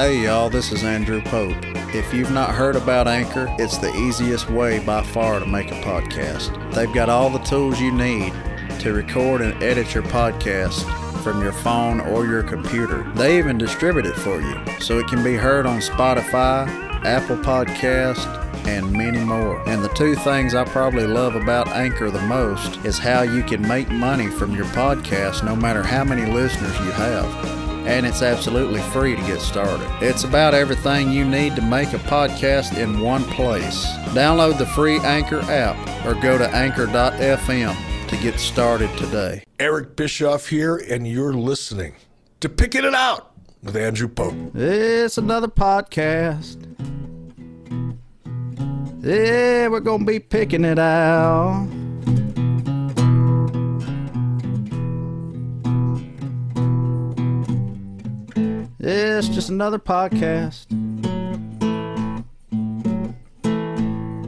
Hey y'all, this is Andrew Pope. If you've not heard about Anchor, it's the easiest way by far to make a podcast. They've got all the tools you need to record and edit your podcast from your phone or your computer. They even distribute it for you so it can be heard on Spotify, Apple Podcast, and many more. And the two things I probably love about Anchor the most is how you can make money from your podcast no matter how many listeners you have and it's absolutely free to get started. It's about everything you need to make a podcast in one place. Download the free Anchor app or go to anchor.fm to get started today. Eric Bischoff here, and you're listening to Picking It Out with Andrew Pope. It's another podcast. Yeah, we're going to be picking it out. It's just another podcast.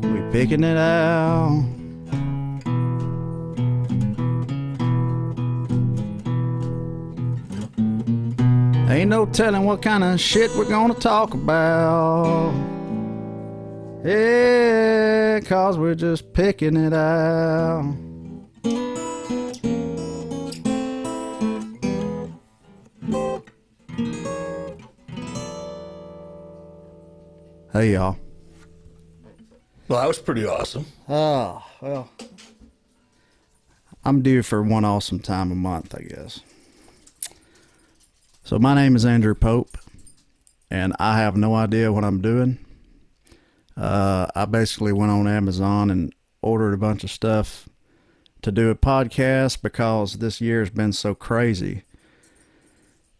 We're picking it out. Ain't no telling what kind of shit we're gonna talk about. Yeah, cause we're just picking it out. Hey, y'all. Well, that was pretty awesome. Oh, well. I'm due for one awesome time a month, I guess. So, my name is Andrew Pope, and I have no idea what I'm doing. Uh, I basically went on Amazon and ordered a bunch of stuff to do a podcast because this year has been so crazy.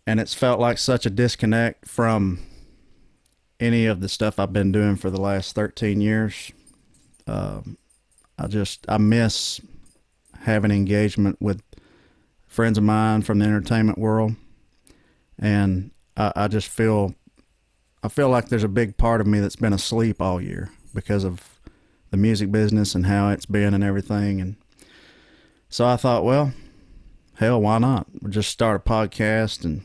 And it's felt like such a disconnect from any of the stuff I've been doing for the last 13 years. Um, I just I miss having engagement with friends of mine from the entertainment world, and I, I just feel I feel like there's a big part of me that's been asleep all year because of the music business and how it's been and everything. And so I thought, well, hell, why not? We'll just start a podcast and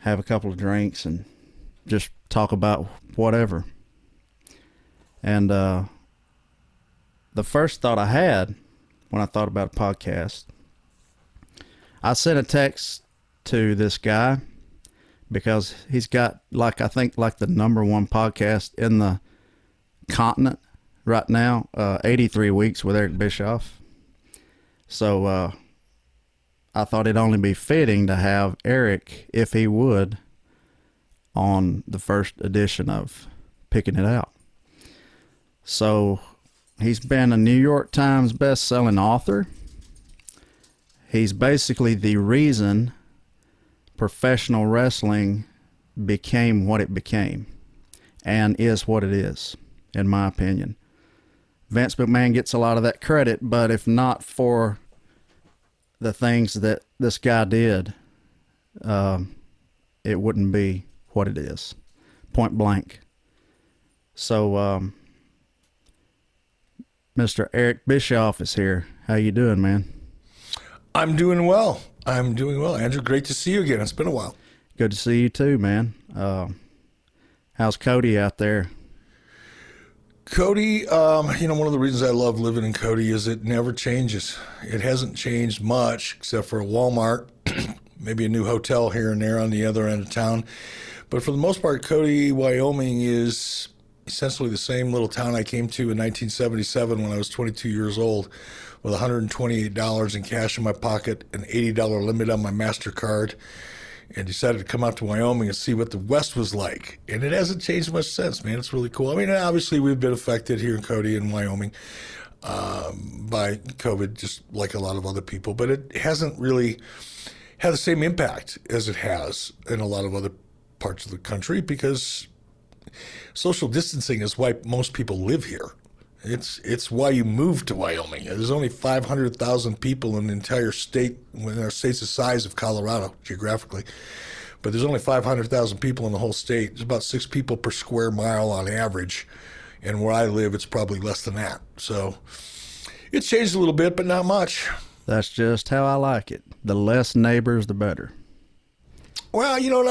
have a couple of drinks and just talk about whatever. And uh, the first thought I had when I thought about a podcast, I sent a text to this guy because he's got like I think like the number one podcast in the continent right now, uh, 83 weeks with Eric Bischoff. So uh, I thought it'd only be fitting to have Eric, if he would, on the first edition of Picking It Out. So he's been a New York Times best-selling author. He's basically the reason professional wrestling became what it became and is what it is, in my opinion. Vince McMahon gets a lot of that credit, but if not for the things that this guy did, um, it wouldn't be what it is, point blank. So, um, Mr. Eric Bischoff is here. How you doing, man? I'm doing well. I'm doing well, Andrew. Great to see you again. It's been a while. Good to see you too, man. Uh, how's Cody out there? Cody, um, you know, one of the reasons I love living in Cody is it never changes. It hasn't changed much except for a Walmart, maybe a new hotel here and there on the other end of town. But for the most part, Cody, Wyoming is essentially the same little town I came to in 1977 when I was 22 years old with $128 in cash in my pocket, an $80 limit on my MasterCard, and decided to come out to Wyoming and see what the West was like. And it hasn't changed much since, man. It's really cool. I mean, obviously, we've been affected here in Cody and Wyoming um, by COVID, just like a lot of other people, but it hasn't really had the same impact as it has in a lot of other parts of the country because social distancing is why most people live here. It's it's why you move to Wyoming. There's only 500,000 people in the entire state. When our state's the size of Colorado geographically, but there's only 500,000 people in the whole state. There's about six people per square mile on average, and where I live, it's probably less than that. So it's changed a little bit, but not much. That's just how I like it. The less neighbors, the better. Well, you know,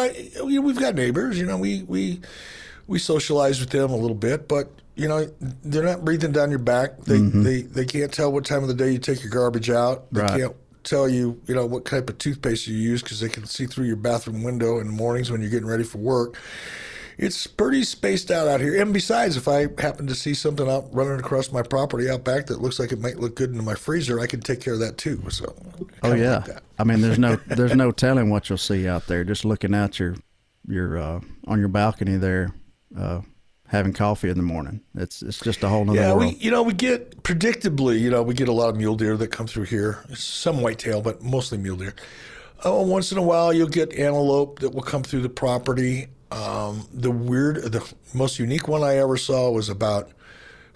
we- we've got neighbors. You know, we we we socialize with them a little bit, but you know, they're not breathing down your back. They mm-hmm. they they can't tell what time of the day you take your garbage out. They Right. can't tell you, you know, what type of toothpaste you use because they can see through your bathroom window in the mornings when you're getting ready for work. It's pretty spaced out out here. And besides, if I happen to see something out running across my property out back that looks like it might look good in my freezer, I can take care of that too. So, Oh yeah. like. I mean, there's no there's no telling what you'll see out there. Just looking out your your uh, on your balcony there, uh, having coffee in the morning. It's it's just a whole nother Yeah, world. we you know we get predictably, you know, we get a lot of mule deer that come through here. Some whitetail, but mostly mule deer. Oh, once in a while you'll get antelope that will come through the property. Um, the weird, the most unique one I ever saw was about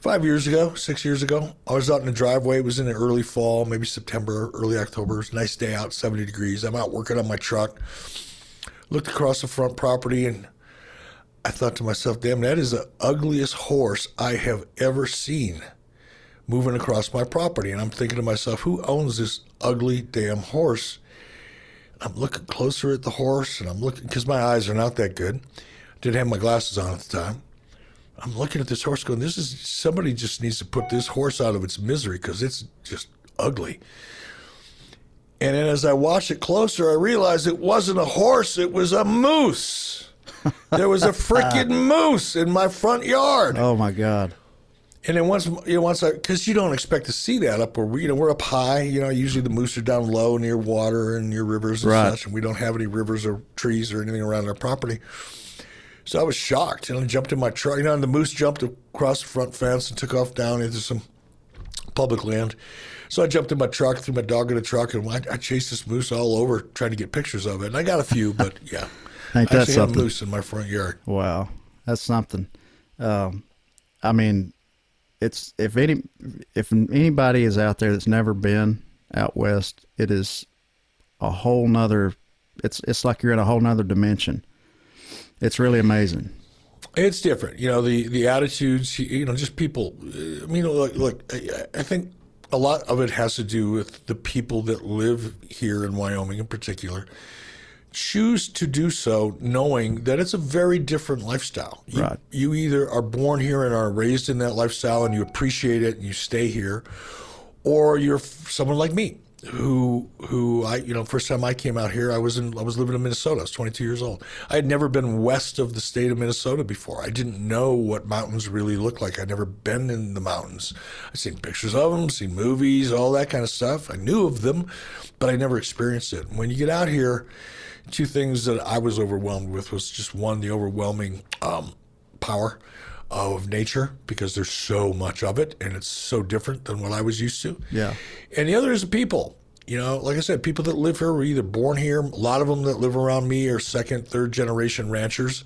five years ago, six years ago. I was out in the driveway. It was in the early fall, maybe September, early October. It was a nice day out, 70 degrees. I'm out working on my truck. Looked across the front property and I thought to myself, damn, that is the ugliest horse I have ever seen moving across my property. And I'm thinking to myself, who owns this ugly damn horse? I'm looking closer at the horse and I'm looking because my eyes are not that good. Didn't have my glasses on at the time. I'm looking at this horse going, this is somebody just needs to put this horse out of its misery because it's just ugly. And then as I watched it closer, I realized it wasn't a horse, it was a moose. There was a freaking moose in my front yard. oh my God. And then once, you know, once I, because you don't expect to see that up where we, you know, we're up high. You know, usually the moose are down low near water and near rivers and Right. such, and we don't have any rivers or trees or anything around our property. So I was shocked, and I jumped in my truck. You know, and the moose jumped across the front fence and took off down into some public land. So I jumped in my truck, threw my dog in the truck, and I, I chased this moose all over trying to get pictures of it. And I got a few, but yeah, I actually had a something? moose in my front yard. Wow, that's something. Um, I mean, it's if any if anybody is out there that's never been out west, it is a whole nother. It's it's like you're in a whole nother dimension. It's really amazing. It's different, you know. The the attitudes, you know, just people. Uh, I mean, look, look. I, I think a lot of it has to do with the people that live here in Wyoming, in particular, choose to do so knowing that it's a very different lifestyle. You, Right. You either are born here and are raised in that lifestyle and you appreciate it and you stay here, or you're someone like me who who I you know first time I came out here I was in I was living in Minnesota. I was 22 years old. I had never been west of the state of Minnesota before. I didn't know what mountains really look like. I'd never been in the mountains. I'd seen pictures of them seen movies all that kind of stuff. I knew of them but I never experienced it. When you get out here two things that I was overwhelmed with was just one the overwhelming um, power of nature because there's so much of it and it's so different than what I was used to. Yeah. And the other is the people. You know, like I said, people that live here were either born here. A lot of them that live around me are second, third generation ranchers.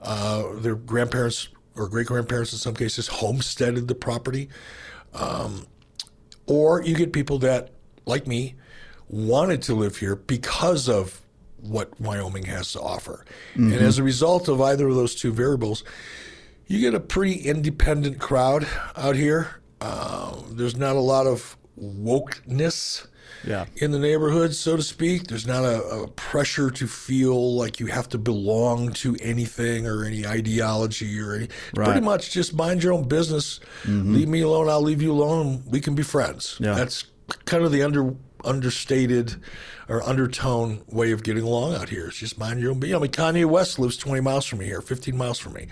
Uh, their grandparents or great grandparents, in some cases, homesteaded the property. Um, or you get people that, like me, wanted to live here because of what Wyoming has to offer. And as a result of either of those two variables, you get a pretty independent crowd out here. Uh, there's not a lot of wokeness Yeah. in the neighborhood, so to speak. There's not a, a pressure to feel like you have to belong to anything or any ideology or any. Right. Pretty much just mind your own business. Leave me alone. I'll leave you alone. We can be friends. Yeah. That's kind of the under understated or undertone way of getting along out here. It's just mind your own. Know, I mean, Kanye West lives 20 miles from me here, 15 miles from me.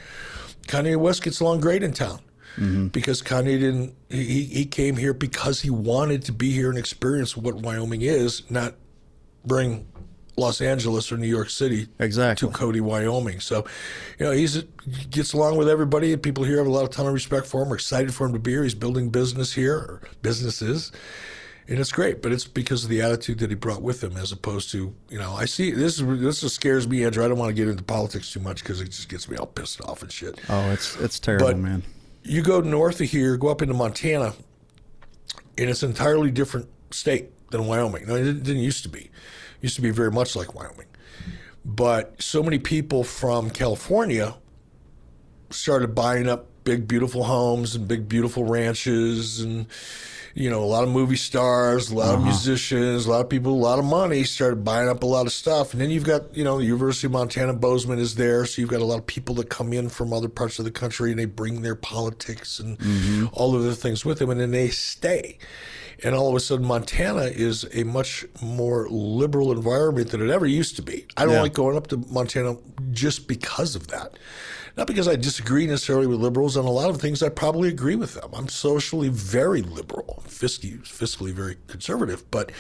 Kanye West gets along great in town mm-hmm. because Kanye didn't. He he came here because he wanted to be here and experience what Wyoming is, not bring Los Angeles or New York City Exactly. to Cody, Wyoming. So, you know, he's he gets along with everybody. People here have a lot of ton of respect for him. We're excited for him to be here. He's building business here, or businesses. And it's great, but it's because of the attitude that he brought with him, as opposed to, you know, I see this is this just scares me, Andrew. I don't want to get into politics too much because it just gets me all pissed off and shit. Oh, it's it's terrible, But- man. You go north of here, go up into Montana, and it's an entirely different state than Wyoming. No, it didn't, didn't used to be. It used to be very much like Wyoming. But so many people from California started buying up big, beautiful homes and big, beautiful ranches and you know, a lot of movie stars, a lot of uh-huh. musicians, a lot of people, a lot of money started buying up a lot of stuff. And then you've got, you know, the University of Montana Bozeman is there. So you've got a lot of people that come in from other parts of the country and they bring their politics and mm-hmm. all of the things with them and then they stay. And all of a sudden, Montana is a much more liberal environment than it ever used to be. I don't Yeah. like going up to Montana just because of that. Not because I disagree necessarily with liberals on a lot of things. I probably agree with them. I'm socially very liberal, fiscally, fiscally very conservative, but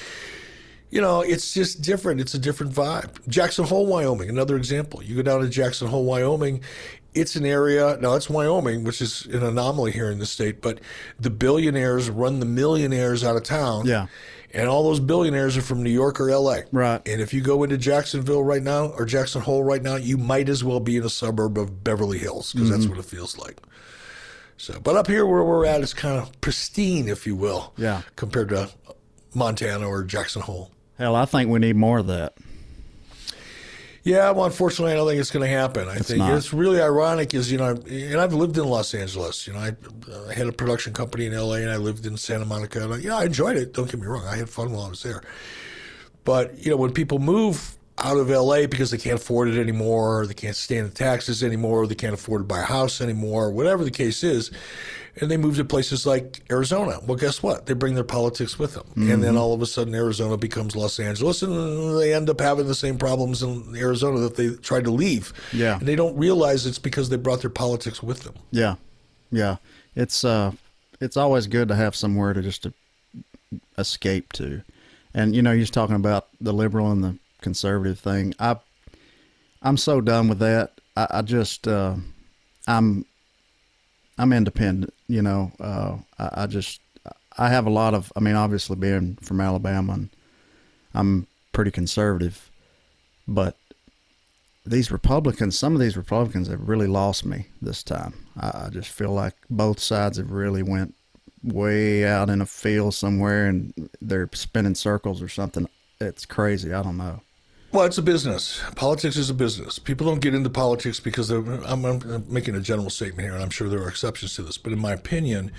you know, it's just different. It's a different vibe. Jackson Hole, Wyoming, another example. You go down to Jackson Hole, Wyoming. It's an area. Now, it's Wyoming, which is an anomaly here in the state. But the billionaires run the millionaires out of town. Yeah. And all those billionaires are from New York or L.A. Right. And if you go into Jacksonville right now or Jackson Hole right now, you might as well be in a suburb of Beverly Hills because that's mm-hmm. what it feels like. So, but up here where we're at is kind of pristine, if you will. Yeah. Compared to Montana or Jackson Hole. Hell, I think we need more of that. Yeah, well, unfortunately, I don't think it's going to happen. I think not. it's really ironic, is you know, and I've lived in Los Angeles. You know, I, uh, had a production company in L.A. and I lived in Santa Monica. And I, you know, I enjoyed it. Don't get me wrong, I had fun while I was there. But you know, when people move out of LA because they can't afford it anymore, or they can't stand the taxes anymore, or they can't afford to buy a house anymore, whatever the case is, and they move to places like Arizona. Well, guess what? They bring their politics with them, and then all of a sudden Arizona becomes Los Angeles, and they end up having the same problems in Arizona that they tried to leave. Yeah. and they don't realize it's because they brought their politics with them. Yeah, yeah. It's uh, it's always good to have somewhere to just to escape to, and you know, you're just talking about the liberal and the conservative thing. I, I'm so done with that. I, I just, uh, I'm, I'm independent. You know, uh, I, I just, I have a lot of. I mean, obviously being from Alabama, and I'm pretty conservative, but these Republicans, some of these Republicans have really lost me this time. I, I just feel like both sides have really went way out in a field somewhere and they're spinning circles or something. It's crazy. I don't know. Well, it's a business. Politics is a business. People don't get into politics because they're, I'm, I'm making a general statement here, and I'm sure there are exceptions to this. But in my opinion,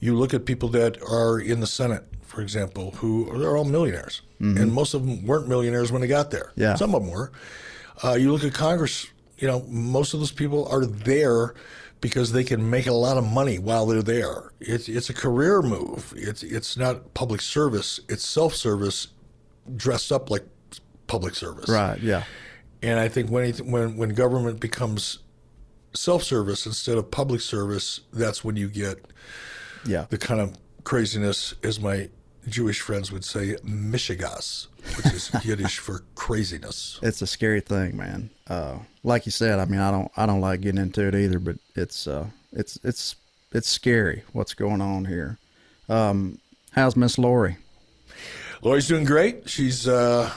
you look at people that are in the Senate, for example, who they're all millionaires, and most of them weren't millionaires when they got there. Yeah. some of them were. Uh, you look at Congress. You know, most of those people are there because they can make a lot of money while they're there. It's it's a career move. It's it's not public service. It's self service, dressed up like public service. Right. Yeah. And I think when it, when when government becomes self-service instead of public service, that's when you get Yeah. the kind of craziness, as my Jewish friends would say, mishigas, which is Yiddish for craziness. It's a scary thing, man. Uh, like you said, I mean, I don't, I don't like getting into it either, but it's, uh, it's, it's, it's scary what's going on here. Um, how's Miss Lori? Lori's doing great. She's uh,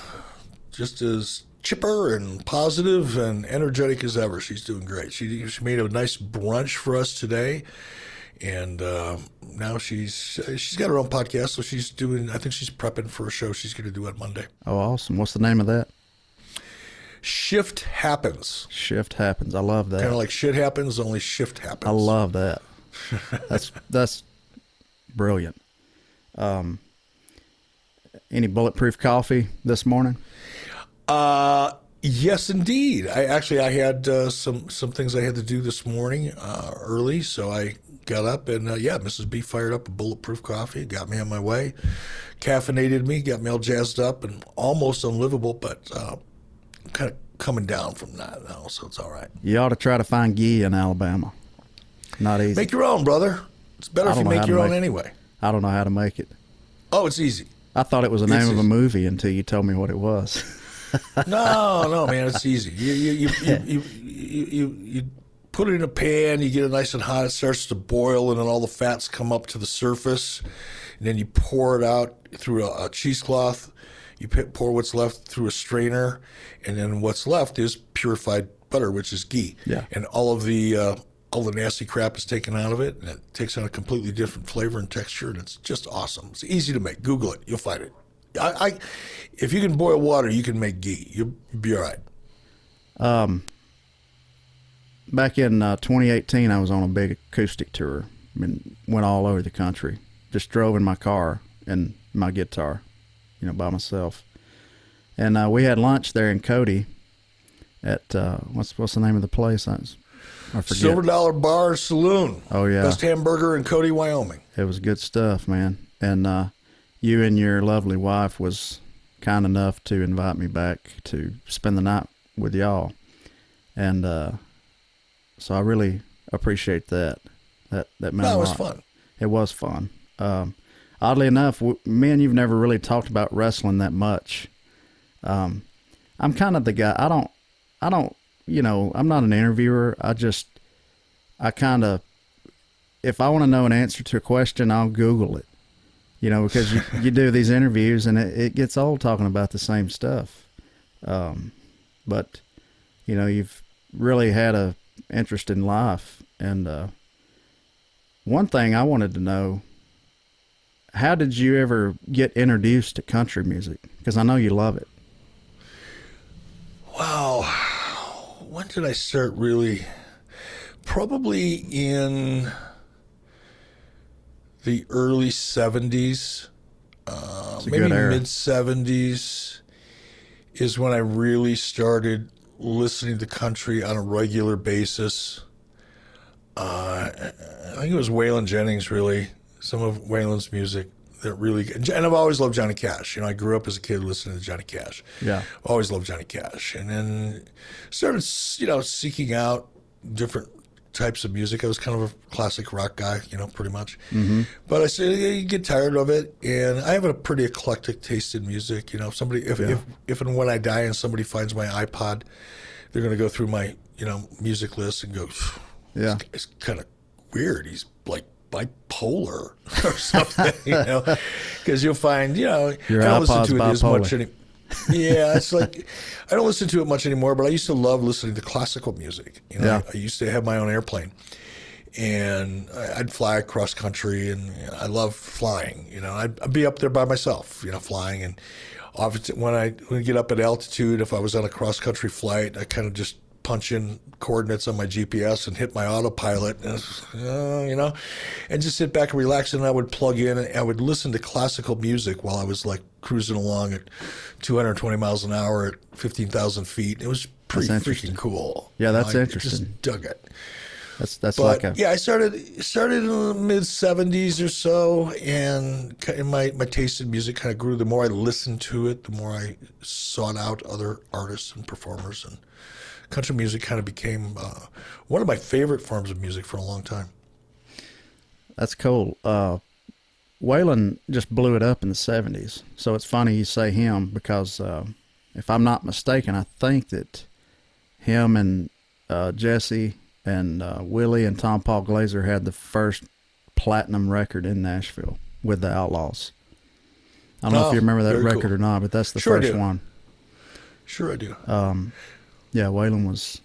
just as chipper and positive and energetic as ever. She's doing great. She she made a nice brunch for us today, and uh, now she's she's got her own podcast. So she's doing. I think she's prepping for a show she's going to do on Monday. Oh, awesome. What's the name of that? Shift happens. Shift happens. I love that. Kind of like shit happens, only shift happens. I love that. That's that's brilliant. Um, any bulletproof coffee this morning? Uh, yes, indeed. I actually I had uh, some some things I had to do this morning uh, early, so I got up and uh, yeah, Mrs. B fired up a bulletproof coffee, got me on my way, caffeinated me, got me all jazzed up and almost unlivable, but uh, kind of coming down from that now, so it's all right. You ought to try to find ghee in Alabama. Not easy. Make your own, brother. It's better if you don't know how make your own make- anyway. I don't know how to make it. Oh, it's easy. I thought it was the name It's of a movie until you told me what it was. No, no, man, it's easy. You you you you, you, you, you, you put it in a pan, you get it nice and hot, it starts to boil, and then all the fats come up to the surface, and then you pour it out through a, a cheesecloth. You pour what's left through a strainer, and then what's left is purified butter, which is ghee. Yeah. And all of the uh, all the nasty crap is taken out of it, and it takes on a completely different flavor and texture, and it's just awesome. It's easy to make. Google it, you'll find it. I, I if you can boil water, you can make ghee. You'll be all right. Um, Back in uh, 2018, I was on a big acoustic tour. I mean, went all over the country. just drove in my car and my guitar, you know, by myself. And uh, we had lunch there in Cody at uh, what's what's the name of the place? I, I forget. Silver Dollar Bar Saloon. Oh yeah, Best hamburger in Cody, Wyoming. it was good stuff, man. And uh, you and your lovely wife was kind enough to invite me back to spend the night with y'all, and uh, so I really appreciate that. That that meant No, it was fun. It was fun. Um, oddly enough, w- me and you've never really talked about wrestling that much. Um, I'm kind of the guy. I don't. I don't. You know, I'm not an interviewer. I just. I kind of. If I want to know an answer to a question, I'll Google it. You know, because you, you do these interviews and it, it gets old talking about the same stuff. Um, but, you know, you've really had a interest in life, and uh, one thing I wanted to know how did you ever get introduced to country music? Because I know you love it. Wow. When did I start really? Probably in the early 70s, uh, maybe mid 70s is when I really started listening to country on a regular basis. Uh, I think it was Waylon Jennings, really. Some of Waylon's music that really, and I've always loved Johnny Cash. You know, I grew up as a kid listening to Johnny Cash Yeah. always loved Johnny Cash, and then started you know seeking out different types of music. I was kind of a classic rock guy, you know, pretty much. Mm-hmm. But I said yeah, you get tired of it, and I have a pretty eclectic taste in music. You know, if somebody if if, if and when I die and somebody finds my iPod, they're going to go through my you know music list and go, Yeah. it's kind of weird. He's like bipolar or something, you know, because you'll find, you know, Your I don't listen to it as much bipolar. Yeah, it's like I don't listen to it much anymore, but I used to love listening to classical music. You know, Yeah. I, I used to have my own airplane, and I'd fly across country, and you know, I love flying. You know, I'd, I'd be up there by myself, you know, flying, and often when I when I get up at altitude, if I was on a cross country flight, I kind of just punch in coordinates on my GPS and hit my autopilot, and, uh, you know, and just sit back and relax. And I would plug in and I would listen to classical music while I was like cruising along at 220 miles an hour at 15,000 feet. It was pretty freaking cool. Yeah, You know, that's I interesting. Just dug it. That's that's But like a yeah, I started started in the mid '70s or so, and and my my taste in music kind of grew. The more I listened to it, the more I sought out other artists and performers, and country music kind of became uh, one of my favorite forms of music for a long time. That's cool. Uh, Waylon just blew it up in the 70s. So it's funny you say him because uh, if I'm not mistaken, I think that him and uh, Jessi and uh, Willie and Tompall Glaser had the first platinum record in Nashville with the Outlaws. I don't know if Oh, you remember that record cool. or not, but that's the Sure first one. Sure, I do. Um, yeah, Waylon was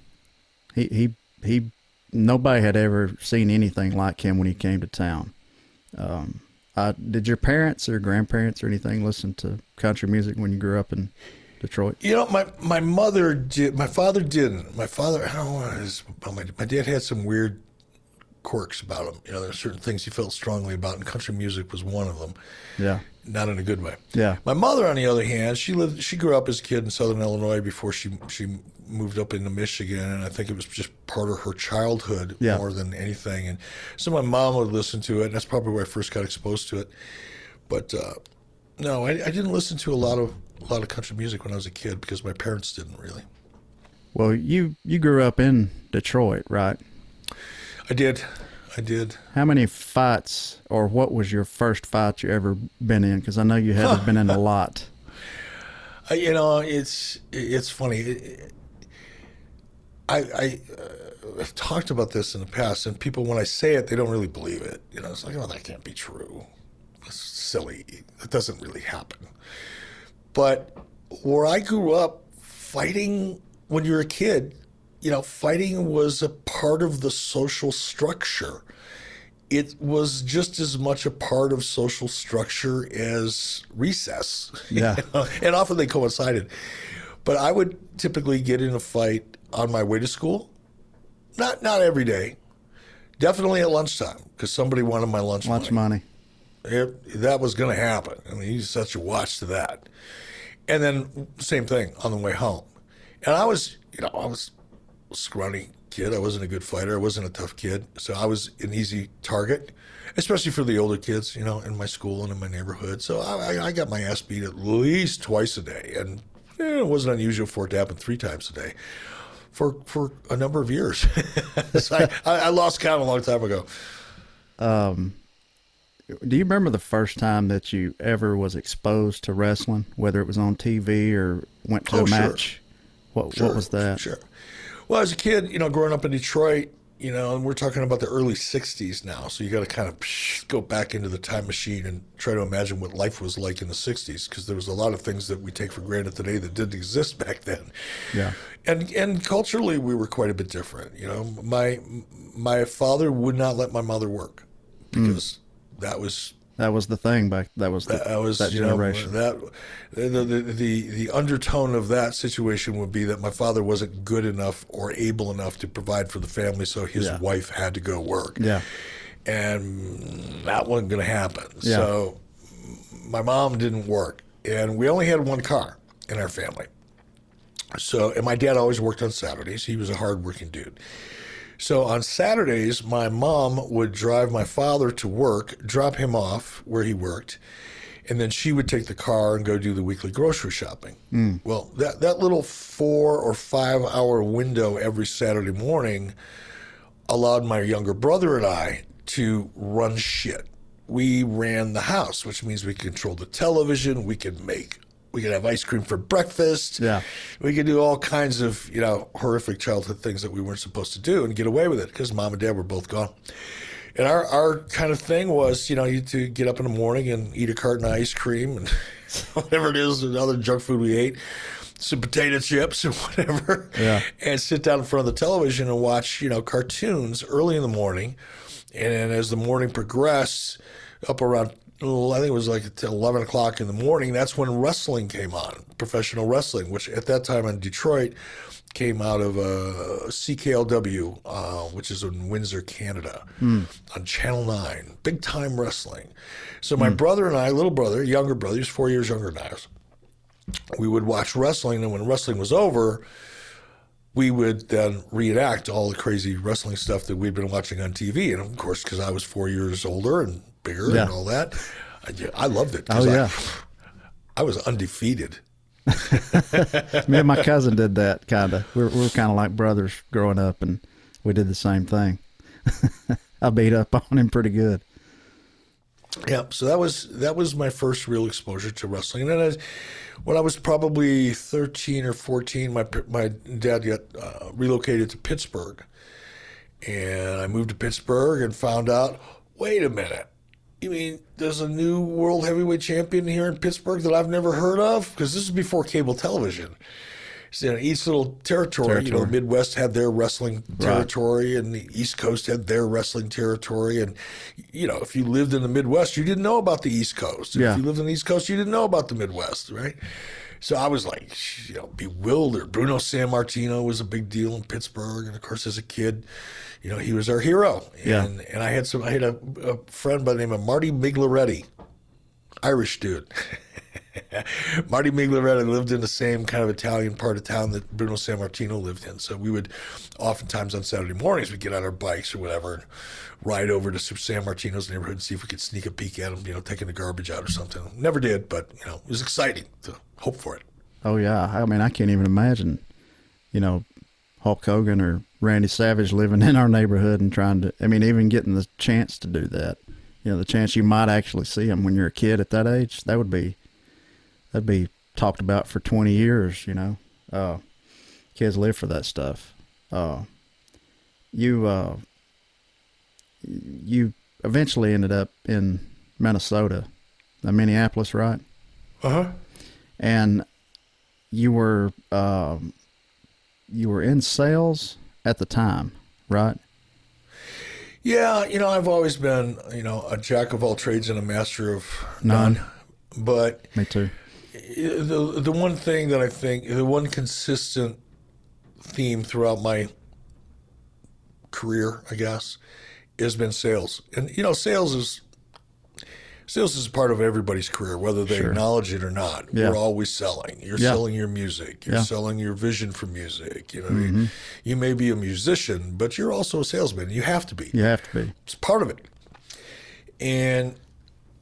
he he he. Nobody had ever seen anything like him when he came to town. Um, I, did your parents or grandparents or anything listen to country music when you grew up in Detroit? You know, my my mother did. My father didn't. My father, I don't know what it is my my dad had some weird quirks about him. You know, there are certain things he felt strongly about, and country music was one of them. Yeah, Not in a good way. yeah, My mother, on the other hand, she lived. She grew up as a kid in Southern Illinois before she she moved up into Michigan, and I think it was just part of her childhood Yeah. more than anything. And so my mom would listen to it, and that's probably where I first got exposed to it. But uh, no, I, I didn't listen to a lot of a lot of country music when I was a kid because my parents didn't really. Well, you you grew up in Detroit, right? I did, I did. How many fights, or what was your first fight you ever been in? Because I know you had been in a lot. I, you know, it's it's funny. I I uh, have talked about this in the past, and people when I say it, they don't really believe it. You know, it's like, oh, that can't be true. That's silly. That doesn't really happen. But where I grew up, fighting when you're a kid, you know, fighting was a part of the social structure. It was just as much a part of social structure as recess. Yeah. You know, and often they coincided. But I would typically get in a fight on my way to school. Not not every day. Definitely at lunchtime because somebody wanted my lunch, Lunch money. money. It, that was going to happen. I mean, you set your watch to that. And then same thing on the way home. And I was, you know, I was a scrawny kid. I wasn't a good fighter. I wasn't a tough kid. So I was an easy target, especially for the older kids, you know, in my school and in my neighborhood. So I, I got my ass beat at least twice a day. And eh, it wasn't unusual for it to happen three times a day for for a number of years. so I, I, lost count a long time ago. Um, do you remember the first time that you ever was exposed to wrestling, whether it was on TV or went to oh, a match? Sure. What sure, what was that? Sure. Well, as a kid, you know, growing up in Detroit, you know, and we're talking about the early '60s now, so you got to kind of go back into the time machine and try to imagine what life was like in the '60s, because there was a lot of things that we take for granted today that didn't exist back then. Yeah. And and culturally, we were quite a bit different. You know, my my father would not let my mother work because mm. that was that was the thing back. That was the, that was that generation. Know, that the, the, the the undertone of that situation would be that my father wasn't good enough or able enough to provide for the family, so his yeah. wife had to go work. Yeah, and that wasn't going to happen. Yeah. So my mom didn't work, and we only had one car in our family. So, and my dad always worked on Saturdays. He was a hardworking dude. So on Saturdays, my mom would drive my father to work, drop him off where he worked, and then she would take the car and go do the weekly grocery shopping. Mm. Well, that that little four or five hour window every Saturday morning allowed my younger brother and I to run shit. We ran the house, which means we controlled the television, we could make we could have ice cream for breakfast. Yeah. We could do all kinds of, you know, horrific childhood things that we weren't supposed to do and get away with it because mom and dad were both gone. And our, our kind of thing was, you know, you to get up in the morning and eat a carton of ice cream and whatever it is, and other junk food we ate, some potato chips or whatever, yeah. and sit down in front of the television and watch, you know, cartoons early in the morning. And as the morning progressed, up around I think it was like 11 o'clock in the morning. That's when wrestling came on, professional wrestling, which at that time in Detroit came out of uh, CKLW, uh, which is in Windsor, Canada, mm. on Channel 9. Big time wrestling. So my mm. brother and I, little brother, younger brother, he's four years younger than I was, we would watch wrestling. And when wrestling was over, we would then reenact all the crazy wrestling stuff that we'd been watching on TV. And of course, because I was four years older and bigger yeah. and all that. I, I loved it. Oh yeah, I, I was undefeated. Me and my cousin did that kind of. We are we kind of like brothers growing up, and we did the same thing. I beat up on him pretty good. Yeah, so that was that was my first real exposure to wrestling. And then, I, when I was probably thirteen or fourteen, my my dad got uh, relocated to Pittsburgh, and I moved to Pittsburgh and found out. Wait a minute, you mean there's a new world heavyweight champion here in Pittsburgh that I've never heard of? Because this is before cable television. So, you know, each little territory, territory, you know, Midwest had their wrestling territory, right. and the East Coast had their wrestling territory. And you know, if you lived in the Midwest, you didn't know about the East Coast. Yeah. If you lived in the East Coast, you didn't know about the Midwest, right? So I was like, you know, bewildered. Bruno Sammartino was a big deal in Pittsburgh, and of course, as a kid, you know, he was our hero. Yeah. And, and I had some, I had a, a friend by the name of Marty Miglioretti, Irish dude. Marty Miglioretti lived in the same kind of Italian part of town that Bruno Sammartino lived in. So we would oftentimes on Saturday mornings we'd get on our bikes or whatever and ride over to Sammartino's neighborhood and see if we could sneak a peek at him, you know, taking the garbage out or something. Never did, but you know, it was exciting to hope for it. Oh yeah. I mean I can't even imagine, you know, Hulk Hogan or Randy Savage living in our neighborhood and trying to, I mean, even getting the chance to do that, you know, the chance you might actually see them when you're a kid at that age, that would be, that'd be talked about for 20 years, you know. Uh, kids live for that stuff. Uh, you, uh, you eventually ended up in Minnesota, uh, Minneapolis, right? Uh huh. And you were, um, you were in sales at the time, right? Yeah, you know, I've always been, you know, a jack of all trades and a master of none. none. But me too. The the one thing that I think the one consistent theme throughout my career, I guess, has been sales. And you know, sales is sales is part of everybody's career, whether they acknowledge it or not. Yeah. We're always selling. You're Yeah. selling your music. You're Yeah. selling your vision for music. You know, Mm-hmm. you, you may be a musician, but you're also a salesman. You have to be. You have to be. It's part of it. And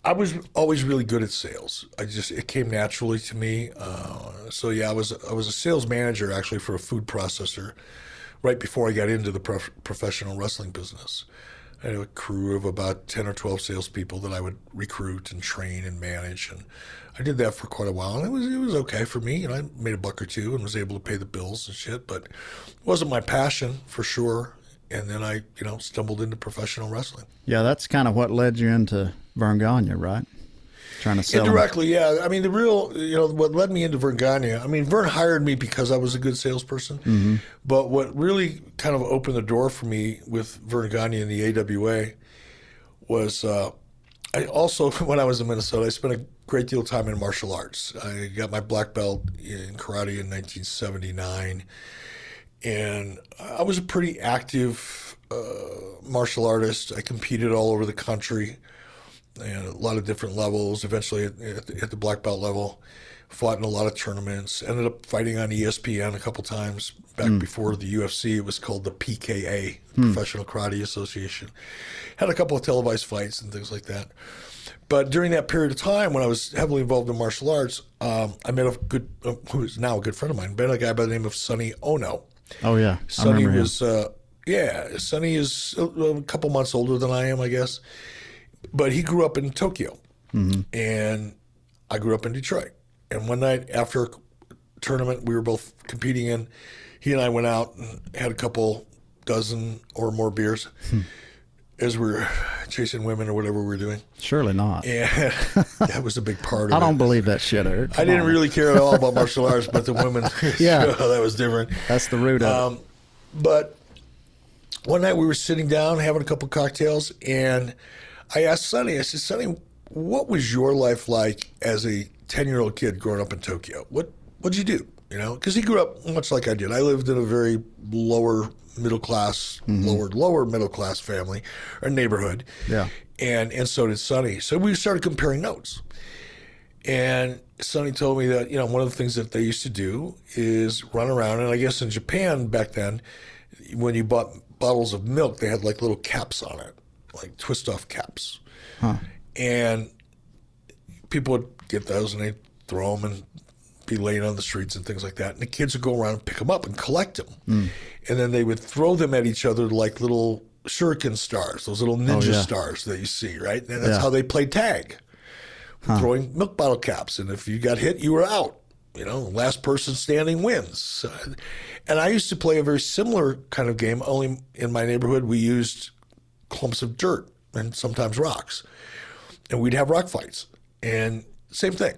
I was always really good at sales. I just it came naturally to me. Uh, so yeah, I was I was a sales manager actually for a food processor right before I got into the prof- professional wrestling business. I had a crew of about ten or twelve salespeople that I would recruit and train and manage, and I did that for quite a while. And it was it was okay for me, and I made a buck or two and was able to pay the bills and shit. But it wasn't my passion for sure. And then I, you know, stumbled into professional wrestling. Yeah, that's kind of what led you into Verne Gagne, right? Trying to sell. Indirectly, yeah. I mean, the real, you know, what led me into Verne Gagne, I mean, Vern hired me because I was a good salesperson. But what really kind of opened the door for me with Verne Gagne and the AWA was uh, I also, when I was in Minnesota, I spent a great deal of time in martial arts. I got my black belt in karate in 1979. And I was a pretty active uh, martial artist. I competed all over the country and a lot of different levels. Eventually, at, at, the, at the black belt level, fought in a lot of tournaments. Ended up fighting on ESPN a couple times. Back before the UFC, it was called the PKA, Professional Karate Association. Had a couple of televised fights and things like that. But during that period of time, when I was heavily involved in martial arts, um, I met a good, uh, who is now a good friend of mine, met a guy by the name of Sonny Ono. Oh yeah, Sonny was, uh, yeah, Sonny is a, a couple months older than I am, I guess. But he grew up in Tokyo, and I grew up in Detroit. And one night after a tournament we were both competing in, he and I went out and had a couple dozen or more beers as we're chasing women or whatever we're doing. Surely not. Yeah, that was a big part of it. I it. don't believe that shit, Eric. I didn't on. really care at all about martial arts, but the women, Yeah. that was different. That's the root of it. Um, but one night we were sitting down having a couple cocktails, and I asked Sonny, I said, Sonny, what was your life like as a 10 year old kid growing up in Tokyo? What What'd you do? You know, because he grew up much like I did. I lived in a very lower middle class, mm-hmm. lower lower middle class family or neighborhood. Yeah. And and so did Sonny. So we started comparing notes. And Sonny told me that, you know, one of the things that they used to do is run around. And I guess in Japan back then, when you bought bottles of milk, they had like little caps on it, like twist off caps. And people would get those and they'd throw them and be laying on the streets and things like that. And the kids would go around and pick them up and collect them. And then they would throw them at each other like little shuriken stars, those little oh, ninja yeah. stars that you see, right? And that's Yeah. how they played tag throwing milk bottle caps, and if you got hit, you were out. You know, last person standing wins. And I used to play a very similar kind of game. Only in my neighborhood, we used clumps of dirt and sometimes rocks, and we'd have rock fights. And same thing.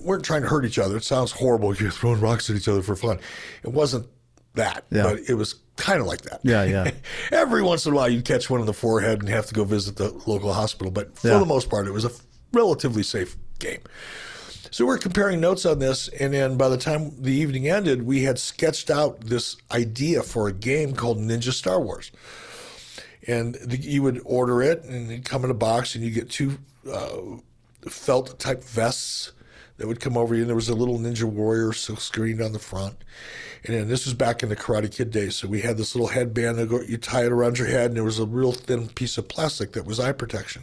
We weren't trying to hurt each other. It sounds horrible. You're throwing rocks at each other for fun. It wasn't that, Yeah. but it was kind of like that. Yeah, yeah. Every once in a while, you'd catch one in the forehead and have to go visit the local hospital. But for Yeah. the most part, it was a relatively safe game. So we're comparing notes on this, and then by the time the evening ended, we had sketched out this idea for a game called Ninja Star Wars. And the, you would order it, and it'd come in a box, and you get two uh, felt type vests that would come over you. And there was a little Ninja Warrior screen on the front. And then this was back in the Karate Kid days. So we had this little headband that go, you tie it around your head, and there was a real thin piece of plastic that was eye protection.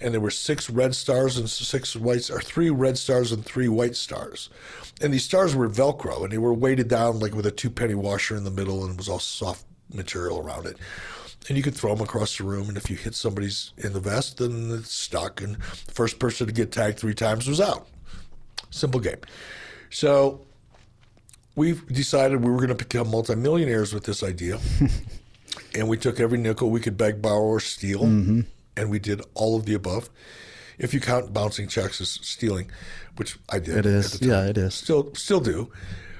And there were six red stars and six white, or three red stars and three white stars. And these stars were Velcro, and they were weighted down like with a two penny washer in the middle, and it was all soft material around it. And you could throw them across the room, and if you hit somebody's in the vest, then it's stuck. And the first person to get tagged three times was out. Simple game. So we decided we were going to become multimillionaires with this idea. and we took every nickel we could beg, borrow, or steal. Mm-hmm. And we did all of the above. If you count bouncing checks as stealing, which I did. It is. At the time. Yeah, it is. Still, still do.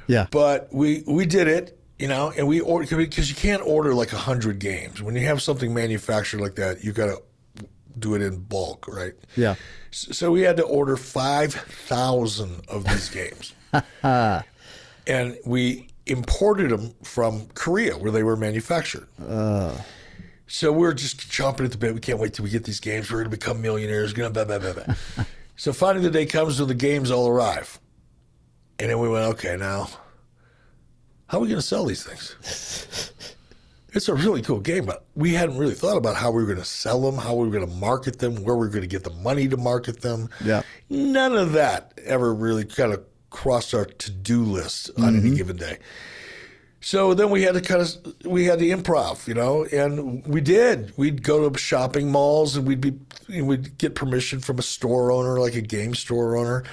Yeah. But we we did it, you know, and we ordered because you can't order like a hundred games when you have something manufactured like that. You've got to do it in bulk, right? Yeah. So we had to order five thousand of these games, and we imported them from Korea where they were manufactured. Uh. So we're just chomping at the bit. We can't wait till we get these games. We're going to become millionaires. Going to blah, blah, blah, blah. so finally the day comes when the games all arrive. And then we went, okay, now, how are we going to sell these things? it's a really cool game, but we hadn't really thought about how we were going to sell them, how we were going to market them, where we were going to get the money to market them. Yeah. None of that ever really kind of crossed our to-do list on any mm-hmm. given day. So then we had to kind of we had to improv, you know, and we did. We'd go to shopping malls and we'd be we'd get permission from a store owner, like a game store owner,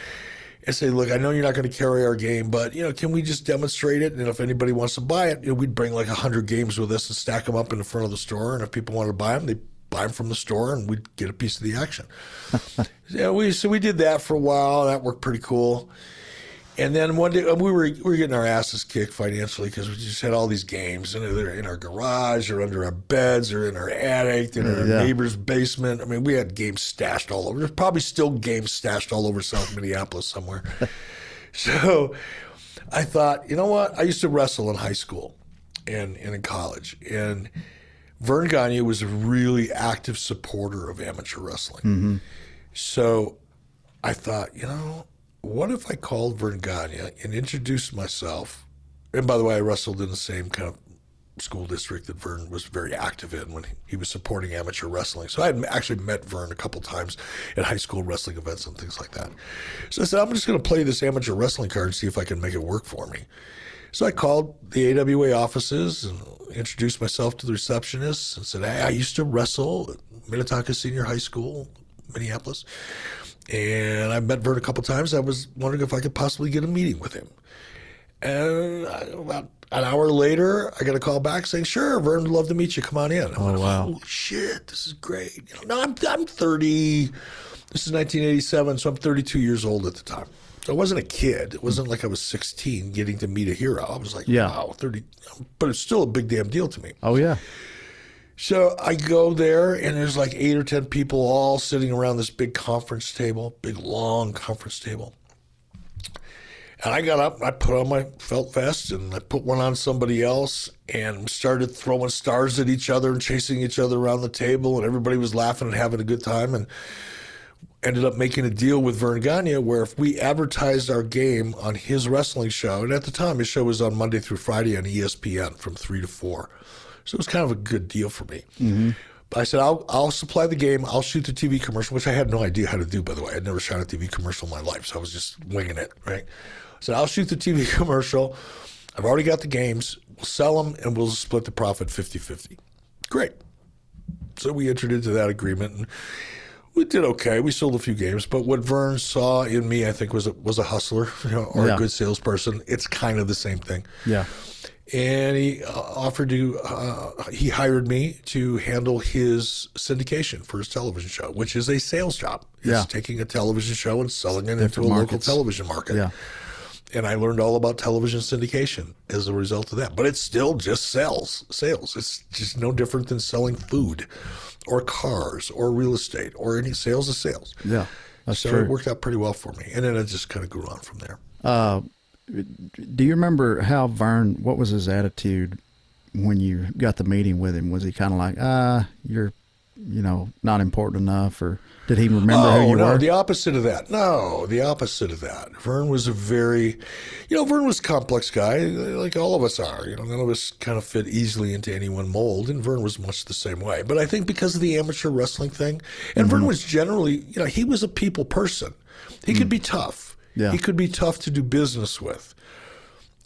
and say, "Look, I know you're not going to carry our game, but you know, can we just demonstrate it? And if anybody wants to buy it, you know, we'd bring like hundred games with us and stack them up in the front of the store. And if people wanted to buy them, they buy them from the store, and we'd get a piece of the action. yeah, we so we did that for a while. That worked pretty cool. And then one day uh, we were we were getting our asses kicked financially because we just had all these games, and they're in our garage or under our beds or in our attic, in mm, our Yeah. neighbor's basement. I mean, we had games stashed all over. There's probably still games stashed all over South Minneapolis somewhere. so I thought, you know what? I used to wrestle in high school and, and in college, and Verne Gagne was a really active supporter of amateur wrestling. Mm-hmm. So I thought, you know, what if I called Verne Gagne and introduced myself? And by the way, I wrestled in the same kind of school district that Vern was very active in when he was supporting amateur wrestling. So I had actually met Vern a couple times at high school wrestling events and things like that. So I said, I'm just going to play this amateur wrestling card and see if I can make it work for me. So I called the AWA offices and introduced myself to the receptionist and said, hey, I used to wrestle at Minnetonka Senior High School, Minneapolis. And I met Vern a couple times. I was wondering if I could possibly get a meeting with him. And about an hour later, I got a call back saying, "Sure, Vern would love to meet you. Come on in." I went, oh, wow. Holy shit, this is great. You know, no, I'm I'm 30. This is 1987, so I'm 32 years old at the time. So I wasn't a kid. It wasn't like I was 16 getting to meet a hero. I was like, Yeah. wow, 30. But it's still a big damn deal to me. Oh yeah. So I go there, and there's like eight or ten people all sitting around this big conference table, big long conference table. And I got up, I put on my felt vest, and I put one on somebody else, and started throwing stars at each other and chasing each other around the table, and everybody was laughing and having a good time, and ended up making a deal with Verne Gagne where if we advertised our game on his wrestling show, and at the time his show was on Monday through Friday on ESPN from three to four, so it was kind of a good deal for me. Mm-hmm. But I said, I'll, I'll supply the game. I'll shoot the TV commercial, which I had no idea how to do, by the way. I'd never shot a TV commercial in my life, so I was just winging it, right? I said, I'll shoot the TV commercial. I've already got the games. We'll sell them, and we'll split the profit 50 50. Great. So we entered into that agreement, and we did okay. We sold a few games, but what Vern saw in me, I think, was a, was a hustler you know, or Yeah. a good salesperson. It's kind of the same thing Yeah. And he uh, offered to uh, he hired me to handle his syndication for his television show which is a sales job it's Yeah. taking a television show and selling it into a Different local television market Yeah. and i learned all about television syndication as a result of that but it's still just sales sales it's just no different than selling food or cars or real estate or any sales is sales Yeah. That's so true. it worked out pretty well for me and then it just kind of grew on from there Uh, do you remember how Vern? What was his attitude when you got the meeting with him? Was he kind of like, ah, you're, you know, not important enough, or did he remember oh, who you no, were? the opposite of that. No, the opposite of that. Vern was a very, you know, Vern was a complex guy, like all of us are. You know, none of us kind of fit easily into any one mold, and Vern was much the same way. But I think because of the amateur wrestling thing, and Vern was generally, you know, he was a people person. He could be tough. Yeah. He could be tough to do business with.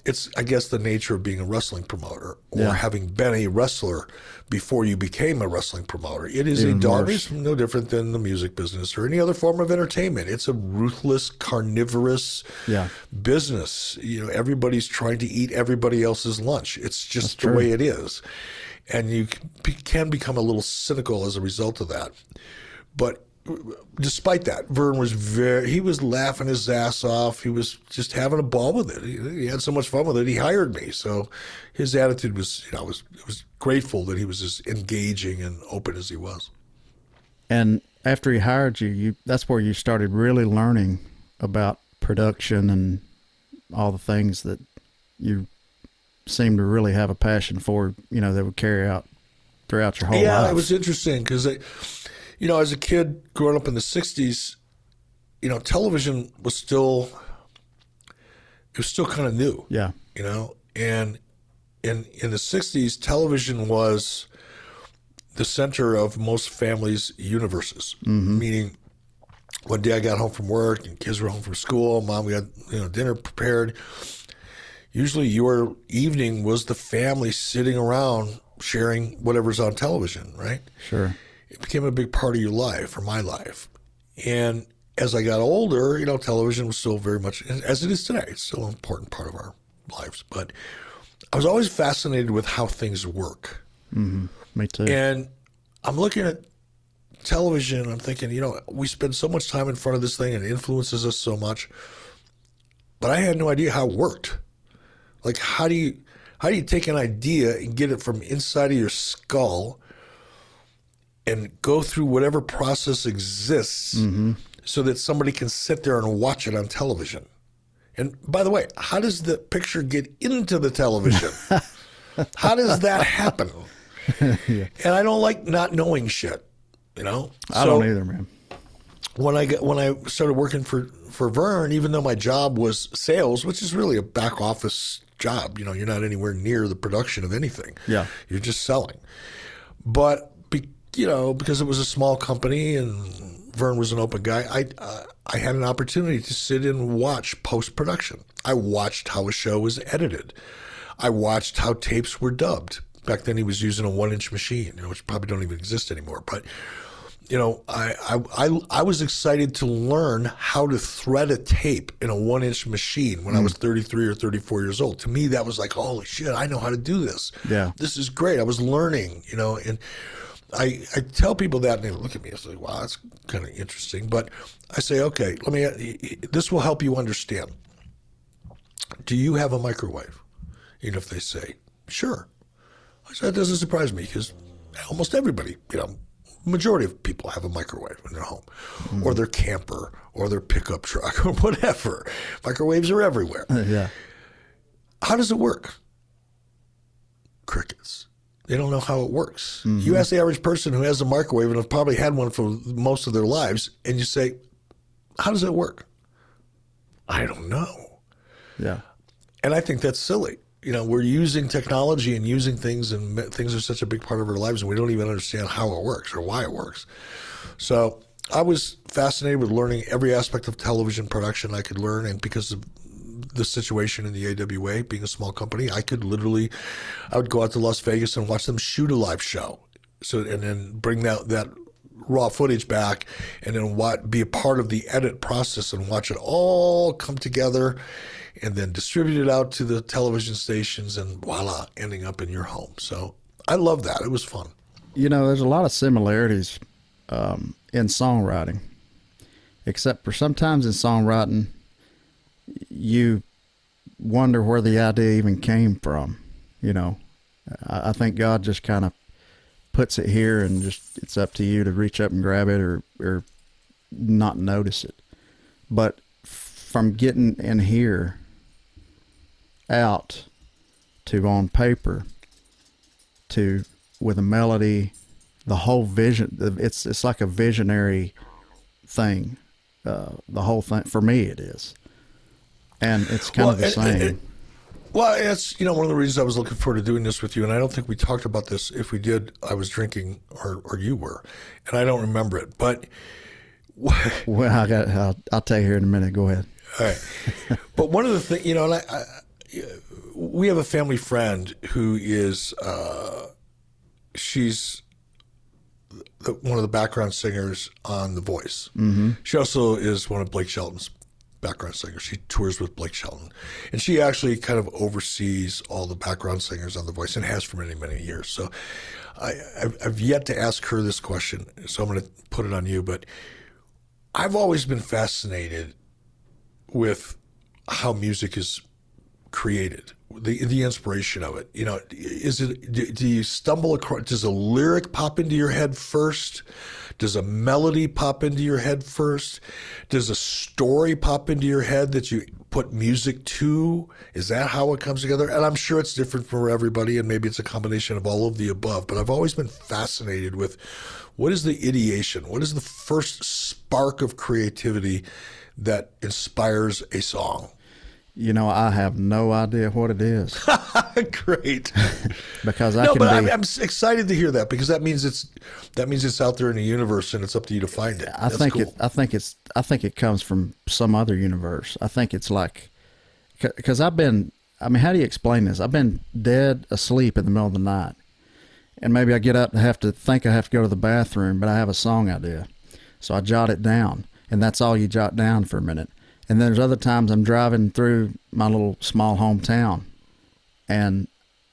It's, I guess, the nature of being a wrestling promoter or Yeah. having been a wrestler before you became a wrestling promoter. It is a Even dog. worse. It's no different than the music business or any other form of entertainment. It's a ruthless, carnivorous Yeah. business. You know, everybody's trying to eat everybody else's lunch. It's just the true. way it is, and you can become a little cynical as a result of that. But despite that, Vern was very, he was laughing his ass off. He was just having a ball with it. He, he had so much fun with it. He hired me. So his attitude was, you know, I was, I was grateful that he was as engaging and open as he was. And after he hired you, you that's where you started really learning about production and all the things that you seem to really have a passion for. You know, that would carry out throughout your whole yeah, life. Yeah, it was interesting because, you know, as a kid growing up in the '60s, you know, television was still it was still kind of new. yeah, you know? And in in the 60s television was the center of most families universes. Mm-hmm. Meaning one day I got home from work and kids were home from school mom got you know dinner prepared usually your evening was the family sitting around sharing whatever's on television right? Sure. It became a big part of your life or my life. And as I got older, you know, television was still very much, as it is today, it's still an important part of our lives. But I was always fascinated with how things work. Mm-hmm. Me too. And I'm looking at television, I'm thinking, you know, we spend so much time in front of this thing and it influences us so much. But I had no idea how it worked. Like how do you how do you take an idea and get it from inside of your skull and go through whatever process exists mm-hmm. so that somebody can sit there and watch it on television? And by the way, how does the picture get into the television? how does that happen? And I don't like not knowing shit, you know. I don't either, man. when I get when I started working for for Vern, even though my job was sales, which is really a back office job, you know, you're not anywhere near the production of anything. Yeah. you're just selling. But you know, because it was a small company and Vern was an open guy, I uh, I had an opportunity to sit and watch post production. I watched how a show was edited. I watched how tapes were dubbed. Back then, he was using a one inch machine, you know, which probably don't even exist anymore. But you know, I, I, I, I was excited to learn how to thread a tape in a one inch machine when I was 33 or 34 years old. To me, that was like, holy shit, I know how to do this. Yeah. This is great. I was learning, you know, and I, I tell people that and they look at me and say, wow, that's kind of interesting. But I say, okay, let me, uh, this will help you understand. Do you have a microwave? Even if they say, sure. I said, that doesn't surprise me because almost everybody, you know, majority of people have a microwave in their home hmm. or their camper or their pickup truck or whatever. Microwaves are everywhere. Uh, yeah. How does it work? Crickets. They don't know how it works. Mm-hmm. You ask the average person who has a microwave and have probably had one for most of their lives, and you say, How does it work? I don't know. Yeah. And I think that's silly. You know, we're using technology and using things, and things are such a big part of our lives, and we don't even understand how it works or why it works. So I was fascinated with learning every aspect of television production I could learn, and because of the situation in the AWA, being a small company, I could literally, I would go out to Las Vegas and watch them shoot a live show, so and then bring that that raw footage back, and then what be a part of the edit process and watch it all come together, and then distribute it out to the television stations, and voila, ending up in your home. So I love that. It was fun. You know, there's a lot of similarities um, in songwriting, except for sometimes in songwriting, you wonder where the idea even came from. You know, I, I think God just kind of puts it here, and just it's up to you to reach up and grab it or or not notice it. But from getting in here out to on paper to with a melody the whole vision it's it's like a visionary thing uh, the whole thing for me it is and it's kind of the Well, same Well, it's you know one of the reasons I was looking forward to doing this with you, and I don't think we talked about this. If we did, I was drinking, or or you were, and I don't remember it. But well i got I'll, I'll tell you here in a minute go ahead All right. but one of the things, you know, and I, I, we have a family friend who is, uh, she's one of the background singers on The Voice. Mm-hmm. She also is one of Blake Shelton's background singer. She tours with Blake Shelton. And she actually kind of oversees all the background singers on The Voice and has for many, many years. So I, I've, I've yet to ask her this question, so I'm going to put it on you. But I've always been fascinated with how music is created, the the inspiration of it. You know, is it do, do you stumble across? Does a lyric pop into your head first? Does a melody pop into your head first? Does a story pop into your head that you put music to? Is that how it comes together? And I'm sure it's different for everybody, and maybe it's a combination of all of the above. But I've always been fascinated with what is the ideation? What is the first spark of creativity that inspires a song? You know, I have no idea what it is Great. because I No, can but be. I'm, I'm excited to hear that because that means it's that means it's out there in the universe and it's up to you to find it. I That's think cool. it. I think it's. I think it comes from some other universe. I think it's like, because I've been. I mean, how do you explain this? I've been dead asleep in the middle of the night, and maybe I get up and have to think I have to go to the bathroom, but I have a song idea, so I jot it down, and that's all you jot down for a minute. And then there's other times I'm driving through my little small hometown, and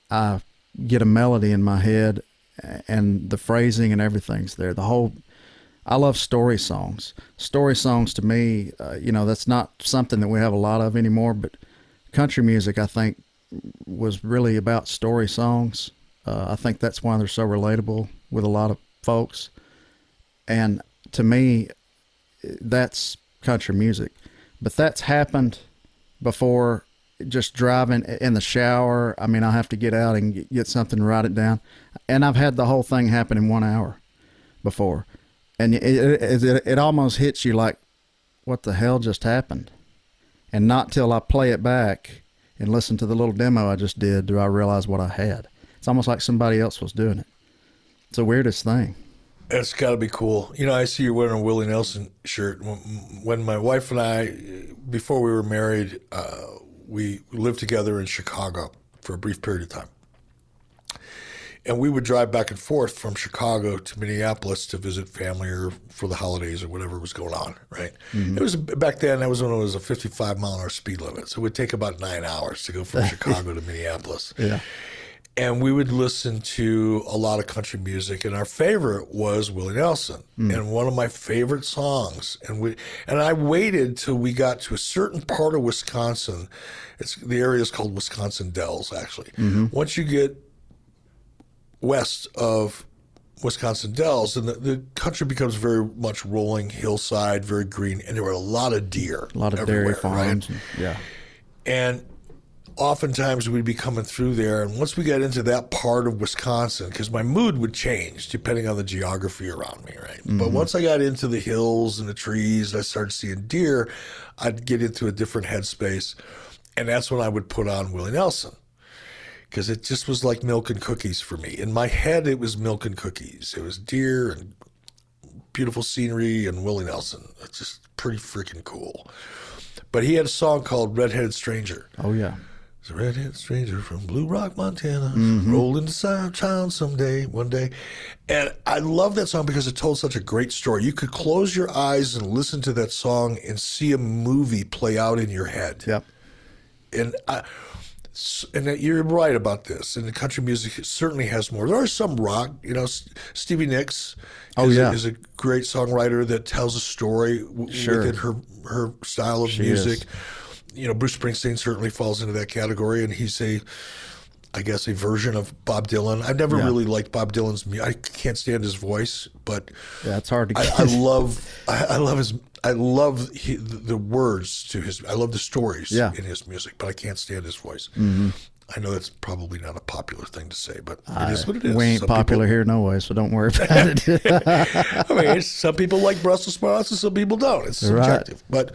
I get a melody in my head, and the phrasing and everything's there. The whole I love story songs. Story songs to me, uh, you know, that's not something that we have a lot of anymore. But country music, I think, was really about story songs. Uh, I think that's why they're so relatable with a lot of folks. And to me, that's country music. But that's happened before just driving in the shower. I mean, I have to get out and get- something, to write it down. And I've had the whole thing happen in one hour before. And it, it, it, it almost hits you like, what the hell just happened? And not till I play it back and listen to the little demo I just did do I realize what I had. It's almost like somebody else was doing it. It's the weirdest thing. It's got to be cool. You know, I see you wearing a Willie Nelson shirt. When, my wife and I, before we were married, uh, we lived together in Chicago for a brief period of time. And we would drive back and forth from Chicago to Minneapolis to visit family or for the holidays or whatever was going on, right? It was back then, that was when it was a 55 mile an hour speed limit. So it would take about nine hours to go from Chicago to Minneapolis Yeah. And we would listen to a lot of country music and our favorite was willie nelson hmm. and one of my favorite songs and we and i waited till we got to a certain part of wisconsin it's the area is called wisconsin dells actually mm-hmm. once you get west of wisconsin dells and the, the country becomes very much rolling hillside very green and there were a lot of deer A lot of dairy right? farms. and- yeah. And oftentimes we'd be coming through there. And once we got into that part of Wisconsin, because my mood would change depending on the geography around me, right? But mm-hmm. once I got into the hills and the trees and I started seeing deer, I'd get into a different headspace. And that's when I would put on Willie Nelson. Because it just was like milk and cookies for me. In my head, it was milk and cookies. It was deer and beautiful scenery and Willie Nelson. It's just pretty freaking cool. But he had a song called Redheaded Stranger. Oh, yeah. A redheaded stranger from Blue Rock, Montana, Mm-hmm. roll into South Town someday, one day. And I love that song because it told such a great story. You could close your eyes and listen to that song and see a movie play out in your head. Yep. And I, and that you're right about this. And the country music certainly has more. There are some rock, you know. Stevie Nicks Oh, is, yeah. a, is a great songwriter that tells a story w- Sure. within her her style of She music is. You know, Bruce Springsteen certainly falls into that category, and he's a, I guess, a version of Bob Dylan. I've never Yeah. really liked Bob Dylan's music. I can't stand his voice, but Yeah, it's hard to I, get. I love, I, I love his, I love he, the words to his, I love the stories Yeah. in his music, but I can't stand his voice. Mm-hmm. I know that's probably not a popular thing to say, but it is what it is. we ain't Some popular here no way, so don't worry about it. I mean, some people like Brussels sprouts and some people don't. It's Right. subjective, but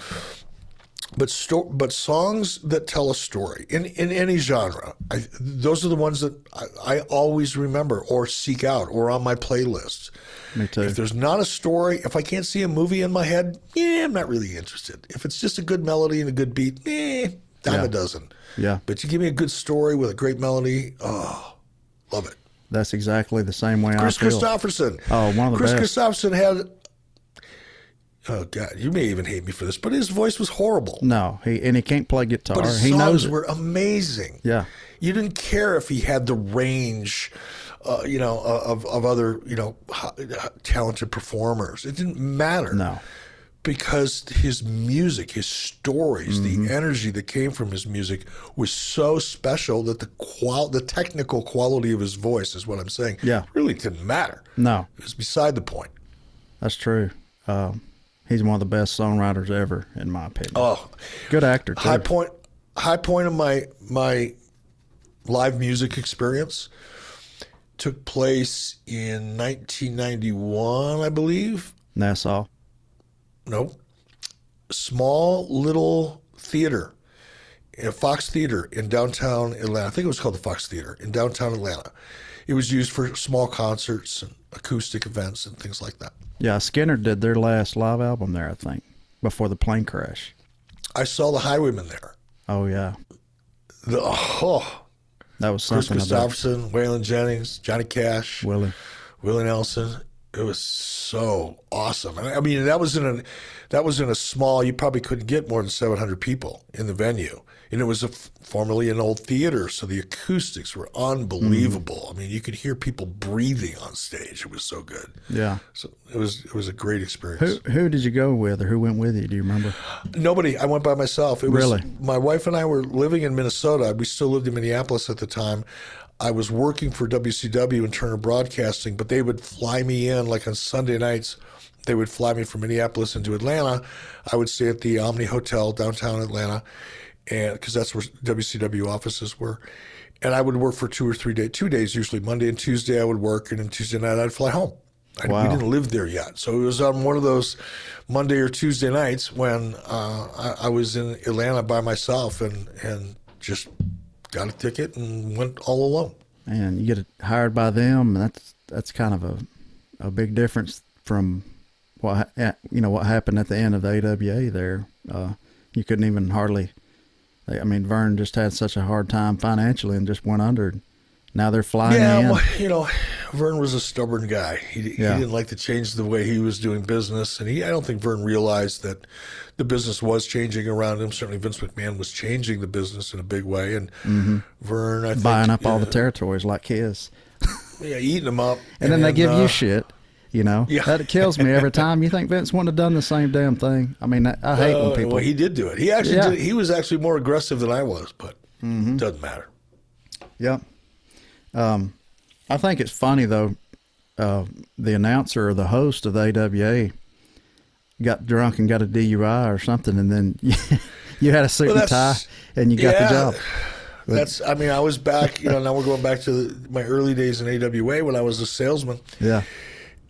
but sto- but songs that tell a story in, in any genre, I, those are the ones that I, I always remember or seek out or on my playlist. Me too. If there's not a story, if I can't see a movie in my head, yeah, I'm not really interested. If it's just a good melody and a good beat, eh, dime Yeah. a dozen. Yeah. But you give me a good story with a great melody, oh, love it. That's exactly the same way Kris I feel. Kris Kristofferson. Oh, one of the best. Kris best. Kristofferson had. Oh God, you may even hate me for this, but his voice was horrible. No, he and he can't play guitar. But his he songs knows it. were amazing. Yeah. you didn't care if he had the range, uh, you know, of of other you know talented performers. It didn't matter. No. because his music, his stories, Mm-hmm. the energy that came from his music was so special that the qual the technical quality of his voice is what I'm saying. Yeah. really didn't matter. No, It was beside the point. that's true. Um, he's one of the best songwriters ever, in my opinion. Oh, Good actor too. high point high point of my my live music experience took place in 1991 i believe Nassau. no small little theater a fox theater in downtown atlanta i think it was called the fox theater in downtown atlanta it was used for small concerts and acoustic events and things like that Yeah, Skynyrd did their last live album there, I think, before the plane crash. i saw the highwaymen there Oh yeah, the, oh that was Kris Kristofferson, waylon jennings johnny cash Willie. Willie Nelson. It was so awesome. I mean, that was in a that was in a small. You probably couldn't get more than seven hundred people in the venue, and it was a, formerly an old theater, so the acoustics were unbelievable. Mm. I mean, you could hear people breathing on stage. It was so good. Yeah. So it was it was a great experience. Who who did you go with, or who went with you? Do you remember? Nobody. I went by myself. It was Really? my wife and I were living in Minnesota. We still lived in Minneapolis at the time. I was working for WCW and Turner Broadcasting, but they would fly me in like on Sunday nights. They would fly me from Minneapolis into Atlanta. I would stay at the Omni Hotel downtown Atlanta, and because that's where WCW offices were. And I would work for two or three days, two days usually. Monday and Tuesday I would work, and then Tuesday night I'd fly home. I, Wow. We didn't live there yet, so it was on one of those Monday or Tuesday nights when uh, I, I was in Atlanta by myself and and just got a ticket and went all alone. And you get hired by them. and That's that's kind of a a big difference from what you know what happened at the end of the AWA. There, uh, you couldn't even hardly. I mean, Vern just had such a hard time financially and just went under. Now they're flying yeah, in. well, you know, Vern was a stubborn guy. He, Yeah. he didn't like to change the way he was doing business, and he I don't think Vern realized that the business was changing around him. Certainly, Vince McMahon was changing the business in a big way, and Vern, I think, Mm-hmm. buying up all uh, the territories like his. yeah, eating them up, And then they give uh, you shit. You know, Yeah. that kills me every time. You think Vince wouldn't have done the same damn thing? I mean, I, I hate Uh, when people. Well, he did do it. He actually Yeah. did. He was actually more aggressive than I was, but doesn't matter. Yep. Um, I think it's funny though. Uh, the announcer or the host of the AWA got drunk and got a DUI or something, and then you, had a suit Well, and tie and you got the yeah. job. That's. I mean, I was back. You know, now we're going back to the, my early days in AWA when I was a salesman. Yeah.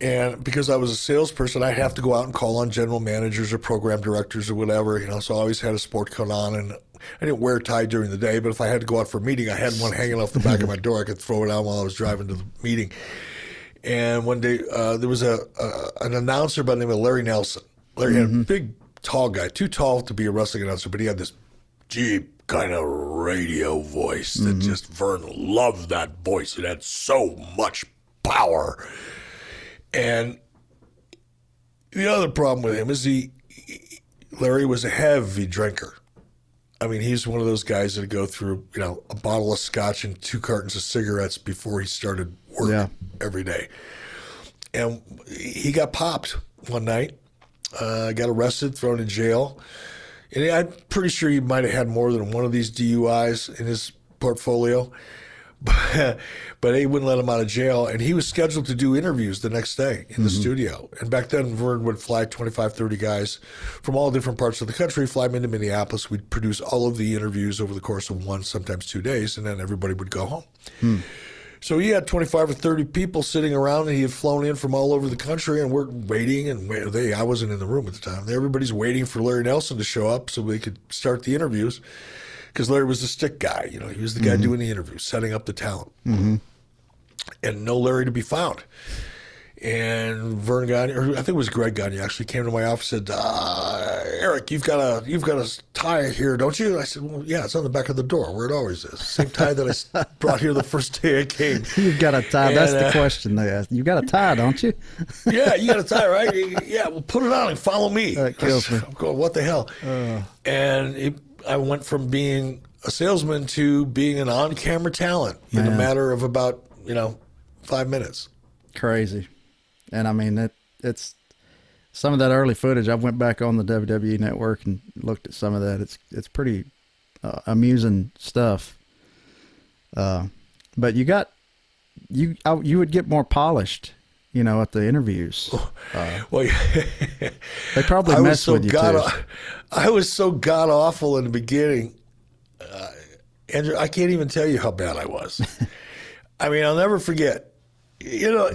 And because I was a salesperson, I'd have to go out and call on general managers or program directors or whatever, you know. So I always had a sport coat on, and I didn't wear a tie during the day. But if I had to go out for a meeting, I had one hanging off the back of my door. I could throw it on while I was driving to the meeting. And one day uh, there was a, a an announcer by the name of Larry Nelson. Larry had a big, tall guy, too tall to be a wrestling announcer, but he had this deep kind of radio voice that just Vern loved that voice. It had so much power. And the other problem with him is he, Larry was a heavy drinker. I mean, he's one of those guys that go through, you know, a bottle of scotch and two cartons of cigarettes before he started work Yeah. every day. And he got popped one night, uh, got arrested, thrown in jail. And I'm pretty sure he might have had more than one of these DUIs in his portfolio. But, but they wouldn't let him out of jail. And he was scheduled to do interviews the next day in the mm-hmm. studio. And back then, Vern would fly 25, 30 guys from all different parts of the country, fly them into Minneapolis. We'd produce all of the interviews over the course of one, sometimes two days, and then everybody would go home. Hmm. So he had 25 or 30 people sitting around, and he had flown in from all over the country, and we're waiting. And wait, they, I wasn't in the room at the time. Everybody's waiting for Larry Nelson to show up so they could start the interviews, because Larry was the stick guy. You know, he was the guy doing the interviews, setting up the talent, mm-hmm. and no Larry to be found. And Verne Gagne, or I think it was Greg Gagne, actually came to my office and said, uh, "Eric, you've got a you've got a tie here, don't you?" I said, "Well, yeah, it's on the back of the door where it always is. Same tie that I brought here the first day I came." You've got a tie. That's And, the uh, question they ask. You got a tie, don't you? yeah, you got a tie, right? Yeah, well, put it on and follow me. That kills me. I'm going, what the hell? and it, I went from being a salesman to being an on-camera talent in a matter of about you know five minutes. Crazy. And I mean, it, it's some of that early footage. I went back on the WWE network and looked at some of that. It's it's pretty uh, amusing stuff. Uh, but you got you I, you would get more polished, you know, at the interviews. Uh, Well, they probably mess so with you god. too. I was so god awful in the beginning. Uh, Andrew, I can't even tell you how bad I was. I mean, I'll never forget. You know,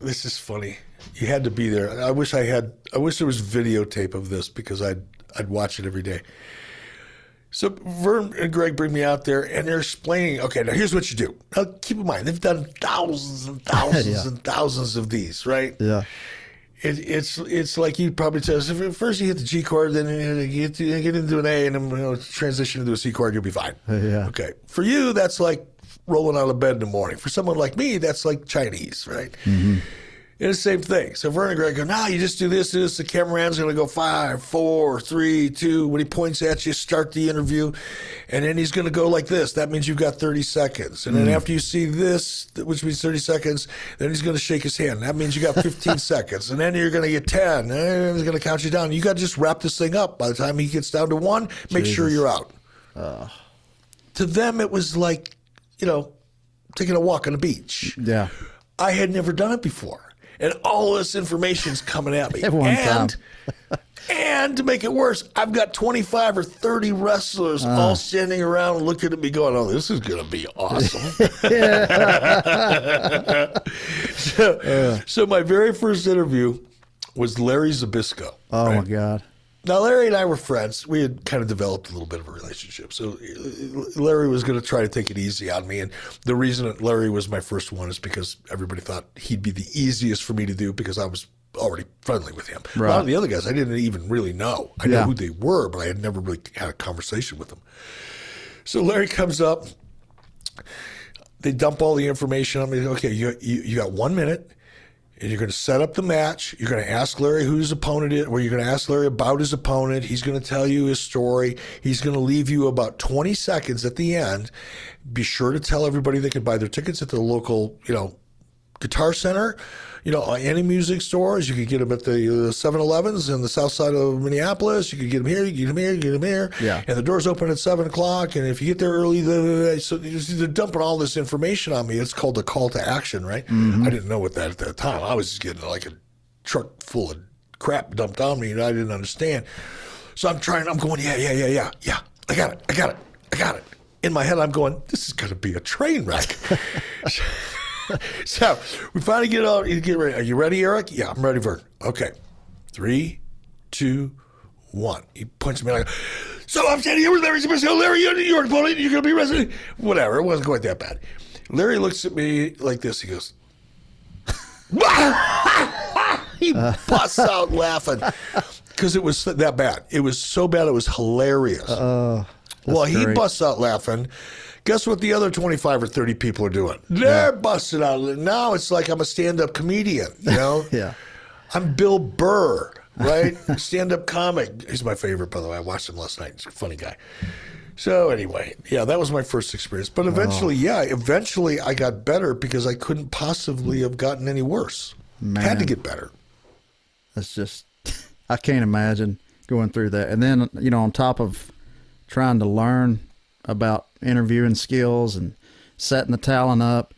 this is funny. You had to be there. I wish I had. I wish there was videotape of this because I'd I'd watch it every day. So Vern and Greg bring me out there, and they're explaining. Okay, now here's what you do. Now keep in mind they've done thousands and thousands Yeah. and thousands of these, right? Yeah, It, it's it's like you probably tell us if first you hit the G chord, then you get, to, get into an A, and then you know, transition into a C chord, you'll be fine. Yeah. Okay. For you, that's like rolling out of bed in the morning. For someone like me, that's like Chinese, right? Mm-hmm. It's the same thing. So Verne and Greg go, no, you just do this, do this. The cameraman's going to go five, four, three, two. When he points at you, start the interview. And then he's going to go like this. That means you've got 30 seconds. And then hmm. after you see this, which means 30 seconds, then he's going to shake his hand. That means you got 15 seconds. And then you're going to get 10. And then he's going to count you down. You got to just wrap this thing up. By the time he gets down to one, make sure you're out. Ah. To them, it was like, you know, taking a walk on the beach. yeah. I had never done it before. And all this information's coming at me. And, and to make it worse, I've got 25 or 30 wrestlers all standing around looking at me going, oh, this is going to be awesome. so, so my very first interview was Larry Zbyszko. Oh right? my God. Now, Larry and I were friends. We had kind of developed a little bit of a relationship. So, Larry was going to try to take it easy on me. And the reason that Larry was my first one is because everybody thought he'd be the easiest for me to do because I was already friendly with him. A lot of the other guys I didn't even really know. I Yeah. knew who they were, but I had never really had a conversation with them. So, Larry comes up. They dump all the information on me. Okay, you, you, you got one minute and you're going to set up the match. You're going to ask Larry who his opponent is, or you're going to ask Larry about his opponent. He's going to tell you his story. He's going to leave you about 20 seconds at the end. Be sure to tell everybody they can buy their tickets at the local, you know, Guitar Center, you know, any music stores. You could get them at the uh, 7-Elevens in the south side of Minneapolis. You could get them here, you get them here, you get them here. Yeah. And the doors open at 7 o'clock. And if you get there early, the, so they're dumping all this information on me. It's called a call to action, right? I didn't know what that at that time. I was just getting like a truck full of crap dumped on me and I didn't understand. So I'm trying, I'm going, yeah, yeah, yeah, yeah, yeah. I got it, I got it, I got it. In my head, I'm going, this is going to be a train wreck. so we finally get you get ready. Are you ready, Eric? Yeah, I'm ready, Vern. Okay. Three, two, one. He punches me like, so I'm standing here with Larry Zbyszko. Larry, you're, you're opponent. You're going to be resident. Whatever. It wasn't quite that bad. Larry looks at me like this. He goes, he busts out laughing because it was that bad. It was so bad. It was hilarious. Uh, well, he great. busts out laughing. Guess what the other 25 or 30 people are doing? They're busting out. Now it's like I'm a stand up comedian, you know? Yeah. I'm Bill Burr, right? stand up comic. He's my favorite, by the way. I watched him last night. He's a funny guy. So, anyway, yeah, that was my first experience. But eventually, yeah, eventually I got better because I couldn't possibly have gotten any worse. Had to get better. That's just, I can't imagine going through that. And then, you know, on top of trying to learn about interviewing skills and setting the talent up,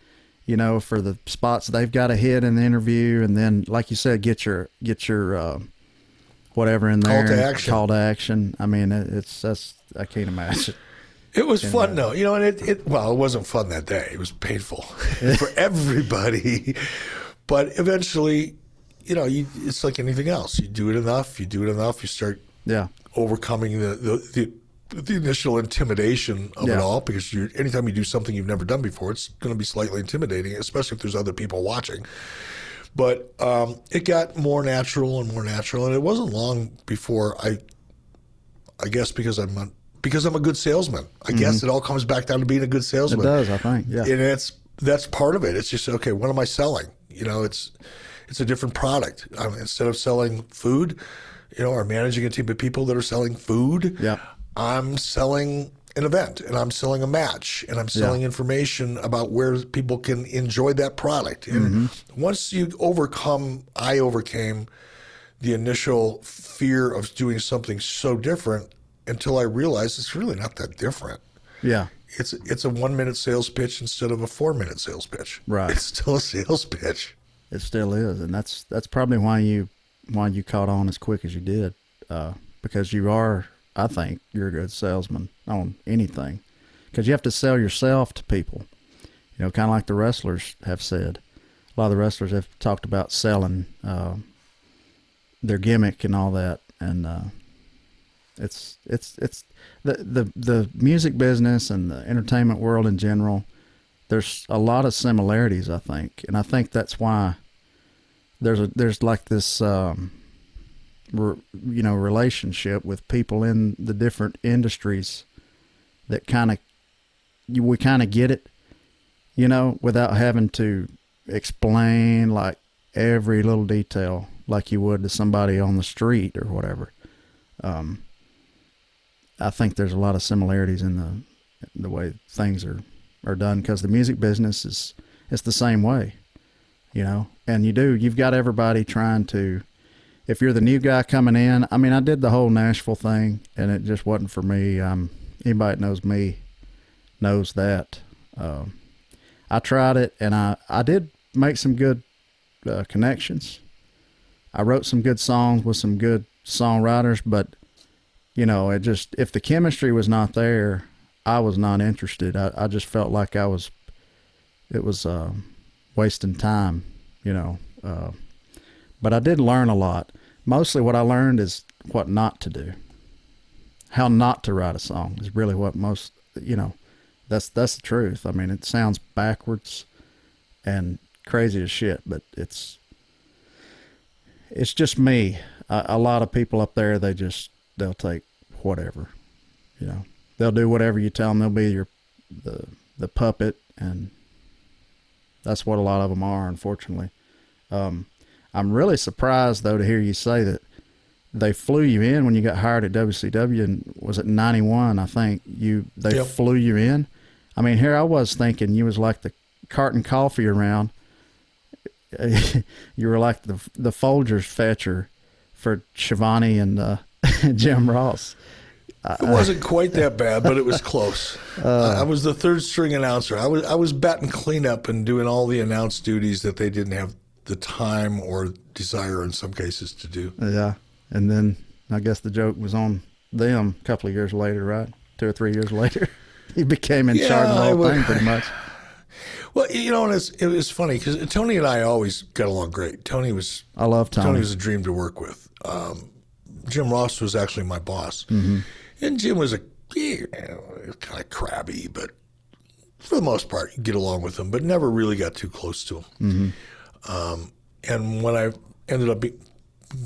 you know, for the spots they've got to hit in the interview. And then, like you said, get your, get your, uh, whatever in there. Call to action. Call to action. I mean, it, it's, that's, I can't imagine. It was fun though, you know, and it, it well, it wasn't fun that day. It was painful for everybody. But eventually, you know, you, it's like anything else. You do it enough, you do it enough, you start Yeah. overcoming the the, the, the initial intimidation of it all because you anytime you do something you've never done before, it's going to be slightly intimidating, especially if there's other people watching. But um, it got more natural and more natural, and it wasn't long before I, I guess because I'm a, because I'm a good salesman. I guess it all comes back down to being a good Mm-hmm. It salesman does, I think. Yeah. and that's that's part of it. It's just okay. What am I selling? You know, it's it's a different product. Um, instead of selling food, you know, or managing a team of people that are selling food, Yeah. I'm selling an event and I'm selling a match and I'm selling information about where people can enjoy that product. And once you overcome, I overcame the initial fear of doing something so different until I realized it's really not that different. Yeah. It's it's a one minute sales pitch instead of a four minute sales pitch. Right. It's still a sales pitch. It still is, and that's that's probably why you why you caught on as quick as you did, uh, because you are, I think, you're a good salesman on anything, because you have to sell yourself to people. You know, kind of like the wrestlers have said. A lot of the wrestlers have talked about selling uh, their gimmick and all that, and uh, it's it's it's the the the music business and the entertainment world in general. There's a lot of similarities, I think, and I think that's why there's a there's like this um, you know relationship with people in the different industries that kind of we kind of get it, you know, without having to explain like every little detail like you would to somebody on the street or whatever. Um, I think there's a lot of similarities in the the way things are are done because the music business is it's the same way, you know. And you do you've got everybody trying to. If you're the new guy coming in, I mean, I did the whole Nashville thing, and it just wasn't for me. Um, anybody that knows me knows that. Um, I tried it, and I I did make some good uh, connections. I wrote some good songs with some good songwriters, but you know, it just if the chemistry was not there, I was not interested. I, I just felt like I was, it was uh, wasting time, you know. Uh, but I did learn a lot. Mostly, what I learned is what not to do. How not to write a song is really what most, you know, that's that's the truth. I mean, it sounds backwards and crazy as shit, but it's it's just me. A, a lot of people up there, they just they'll take whatever, you know. They'll do whatever you tell them. They'll be your the the puppet, and that's what a lot of them are, unfortunately. Um, I'm really surprised though to hear you say that they flew you in when you got hired at WCW, and was it '91? I think you they Yep. flew you in. I mean, here I was thinking you was like the carting coffee around. you were like the the Folgers fetcher for Schiavone and uh, Jim Ross. It wasn't quite that bad, but it was close. I I was the third string announcer. I was I was batting cleanup and doing all the announce duties that they didn't have the time or desire in some cases to do. Yeah, and then I guess the joke was on them a couple of years later, right? Two or three years later, he became in charge of the Yeah, whole thing pretty much. Well, you know, and it's, it was funny because Tony and I always got along great. Tony was I love Tony. Tony was a dream to work with. Um, Jim Ross was actually my boss, Mm-hmm. and Jim was a you know, kind of crabby, but for the most part, you get along with him, but never really got too close to him. Mm-hmm. Um, and when I ended up be,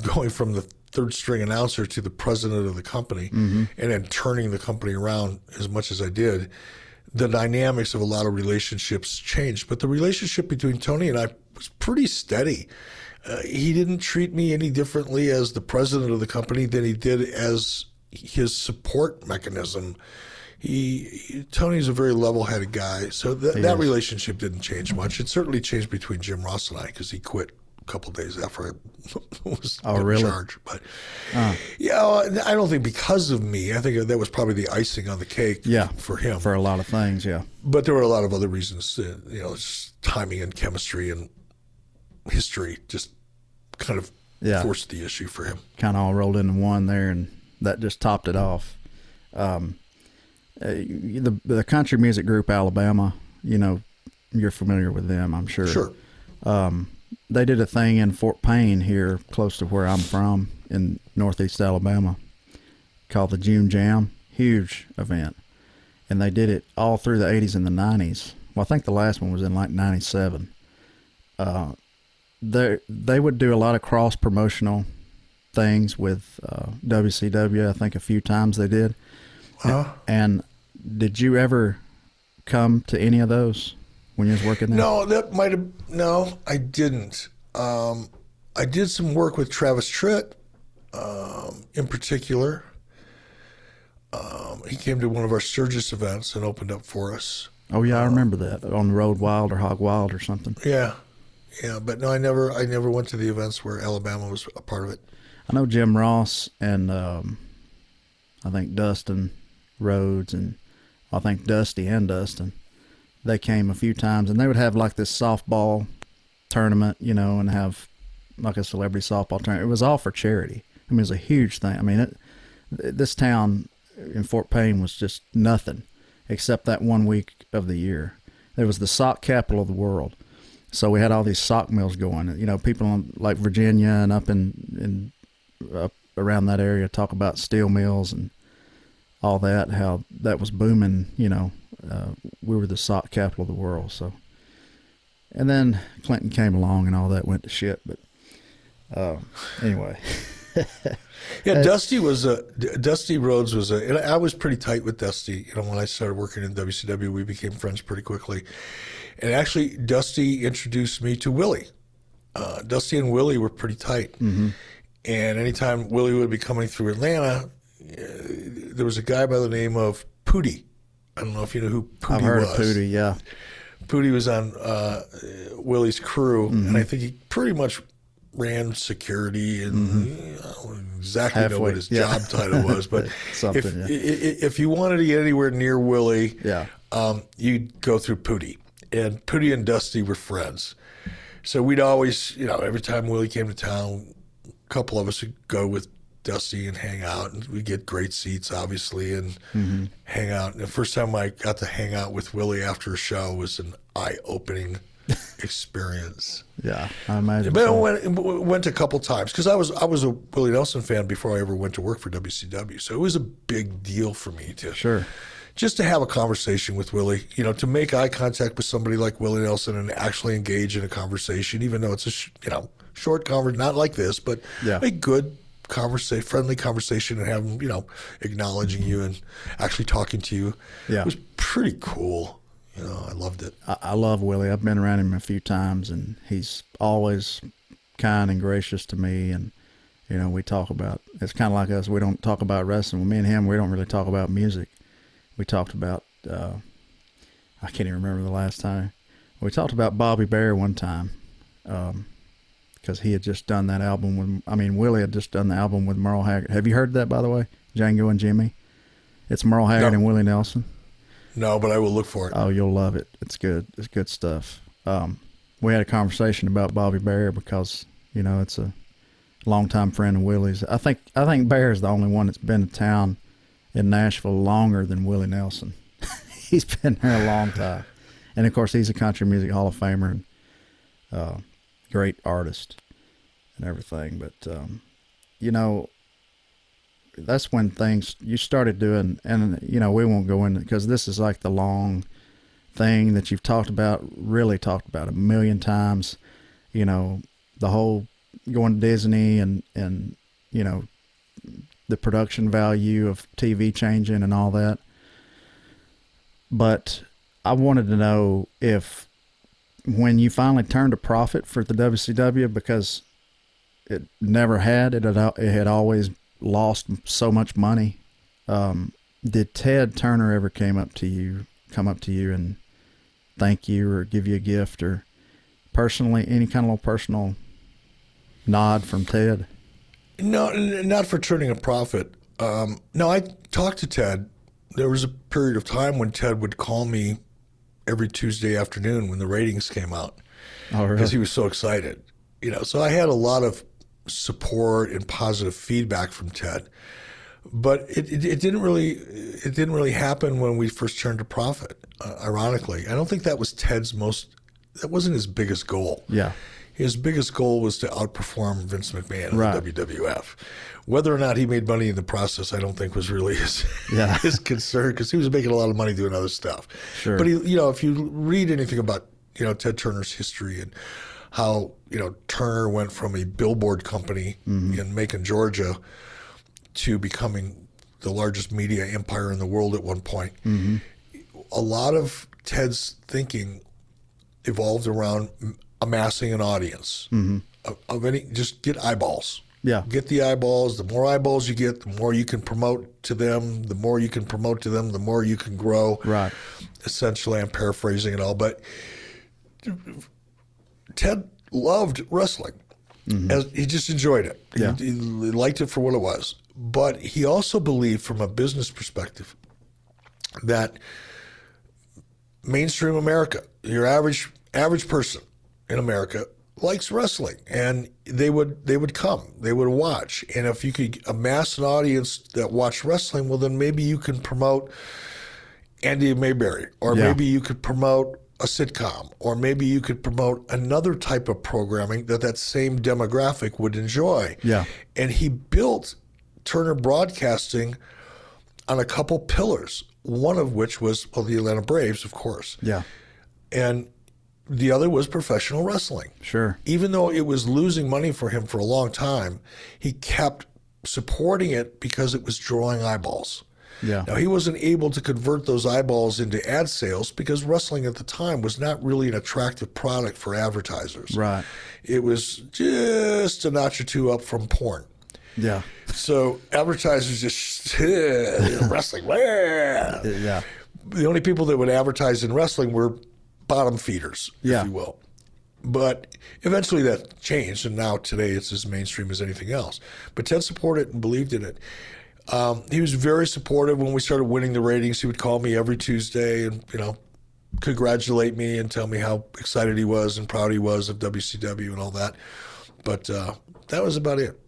going from the third string announcer to the president of the company, Mm-hmm. and then turning the company around as much as I did, the dynamics of a lot of relationships changed. But the relationship between Tony and I was pretty steady. Uh, he didn't treat me any differently as the president of the company than he did as his support mechanism. He, he Tony's a very level-headed guy, so that that is. relationship didn't change much. It certainly changed between Jim Ross and I because he quit a couple days after I was Oh, in really? charge. But yeah, I don't think because of me. I think that was probably the icing on the cake. Yeah, for him. for a lot of things. Yeah, but there were a lot of other reasons. Uh, you know, it's timing and chemistry and history just kind of Yeah. forced the issue for him. kind of all rolled into one there, and that just topped it off. Um, uh, the the country music group Alabama, you know, you're familiar with them, I'm sure. Sure. they did a thing in Fort Payne here, close to where I'm from, in Northeast Alabama, called the June Jam. Huge event, and they did it all through the '80s and the '90s. Well, I think the last one was in like '97. Uh, they they would do a lot of cross promotional things with uh, WCW. I think a few times they did. Huh? And did you ever come to any of those when you was working there? No, that might have. No, I didn't. Um, I did some work with Travis Tritt, um, in particular. Um, he came to one of our Sturgis events and opened up for us. Oh yeah, I remember that on the Road Wild or Hog Wild or something. Yeah, yeah, but no, I never, I never went to the events where Alabama was a part of it. I know Jim Ross and um, I think Dustin Rhodes and I think Dusty and Dustin. They came a few times and they would have like this softball tournament, you know, and have like a celebrity softball tournament. It was all for charity. I mean, it was a huge thing. I mean, it, this town in Fort Payne was just nothing except that one week of the year. It was the sock capital of the world. So we had all these sock mills going. You know, people in, like Virginia and up in, in up around that area talk about steel mills and all that. How that was booming. You know, uh, we were the sock capital of the world. So, and then Clinton came along and all that went to shit. But uh, anyway. yeah, Dusty was a Dusty Rhodes was a. And I was pretty tight with Dusty. You know, when I started working in WCW, we became friends pretty quickly. And actually, Dusty introduced me to Willie. Uh, Dusty and Willie were pretty tight. Mm-hmm. And anytime Willie would be coming through Atlanta, there was a guy by the name of Pooty. I don't know if you know who Pooty I've heard was. of Pooty, yeah. Pooty was on uh, Willie's crew, Mm-hmm. and I think he pretty much ran security and I don't exactly know Mm-hmm. What his yeah. job title was, but Something, if, yeah. if you wanted to get anywhere near Willie, Yeah. um, you'd go through Pooty. And Pooty and Dusty were friends. So we'd always, you know, every time Willie came to town, a couple of us would go with Dusty and hang out. And we'd get great seats, obviously, and Mm-hmm. hang out. And the first time I got to hang out with Willie after a show was an eye opening experience. Yeah, I imagine. But I went, went a couple times because I was I was a Willie Nelson fan before I ever went to work for WCW. So it was a big deal for me to Sure. just to have a conversation with Willie, you know, to make eye contact with somebody like Willie Nelson and actually engage in a conversation, even though it's a sh- you know short conversation, not like this, but Yeah. a good conversation, friendly conversation, and have you know, acknowledging you and actually talking to you. Yeah. it was pretty cool. You know, I loved it. I, I love Willie. I've been around him a few times, and he's always kind and gracious to me. And you know, we talk about it's kind of like us. We don't talk about wrestling. With me and him, we don't really talk about music. We talked about uh, I can't even remember the last time. We talked about Bobby Bare one time because he had just done that album with. I mean, Willie had just done the album with Merle Haggard. Have you heard that, by the way? Django and Jimmy. It's Merle Haggard No. and Willie Nelson. No, but I will look for it. Oh, you'll love it. It's good. It's good stuff. Um, we had a conversation about Bobby Bare because you know it's a longtime friend of Willie's. I think I think Bare is the only one that's been to town in Nashville longer than Willie Nelson. he's been there a long time, and of course he's a country music Hall of Famer and uh, great artist and everything. But um, you know, that's when things you started doing, and you know we won't go into because this is like the long thing that you've talked about, really talked about a million times. You know, the whole going to Disney and and you know the production value of TV changing and all that. But I wanted to know if when you finally turned a profit for the WCW because it never had it had, it had always lost so much money. Um, did Ted Turner ever came up to you, come up to you and thank you or give you a gift or personally any kind of little personal nod from Ted? No, not for turning a profit. Um, no, I talked to Ted. There was a period of time when Ted would call me every Tuesday afternoon when the ratings came out Oh, because really? he was so excited. You know, so I had a lot of support and positive feedback from Ted. But it, it, it didn't really it didn't really happen when we first turned a profit. Uh, ironically, I don't think that was Ted's most that wasn't his biggest goal. Yeah. His biggest goal was to outperform Vince McMahon in Right. the WWF. Whether or not he made money in the process, I don't think was really his Yeah. his concern because he was making a lot of money doing other stuff. Sure. But he, you know, if you read anything about you know Ted Turner's history and how you know Turner went from a billboard company Mm-hmm. in Macon, Georgia, to becoming the largest media empire in the world at one point. Mm-hmm. A lot of Ted's thinking evolved around amassing an audience of, of any just get eyeballs Mm-hmm. Yeah. get the eyeballs the more eyeballs you get the more you can promote to them the more you can promote to them the more you can grow Right. essentially i'm paraphrasing it all but ted loved wrestling As, he just enjoyed it. He- Yeah. He, liked it for what it was. But he also believed, from a business perspective, that mainstream America, your average average person in America, likes wrestling, and they would they would come, they would watch, and if you could amass an audience that watched wrestling, well, then maybe you can promote Andy Mayberry, or Yeah. maybe you could promote a sitcom, or maybe you could promote another type of programming that that same demographic would enjoy. Yeah. And he built Turner Broadcasting on a couple pillars, one of which was, well, the Atlanta Braves, of course, Yeah. and the other was professional wrestling Sure. even though it was losing money for him for a long time, he kept supporting it because it was drawing eyeballs. Yeah. Now, he wasn't able to convert those eyeballs into ad sales because wrestling at the time was not really an attractive product for advertisers. Right. It was just a notch or two up from porn. Yeah. So advertisers just, wrestling. Yeah. the only people that would advertise in wrestling were bottom feeders, Yeah. if you will. But eventually that changed, and now today it's as mainstream as anything else. But Ted supported it and believed in it. Um, he was very supportive when we started winning the ratings. He would call me every Tuesday and you know congratulate me and tell me how excited he was and proud he was of WCW and all that. But uh, that was about it.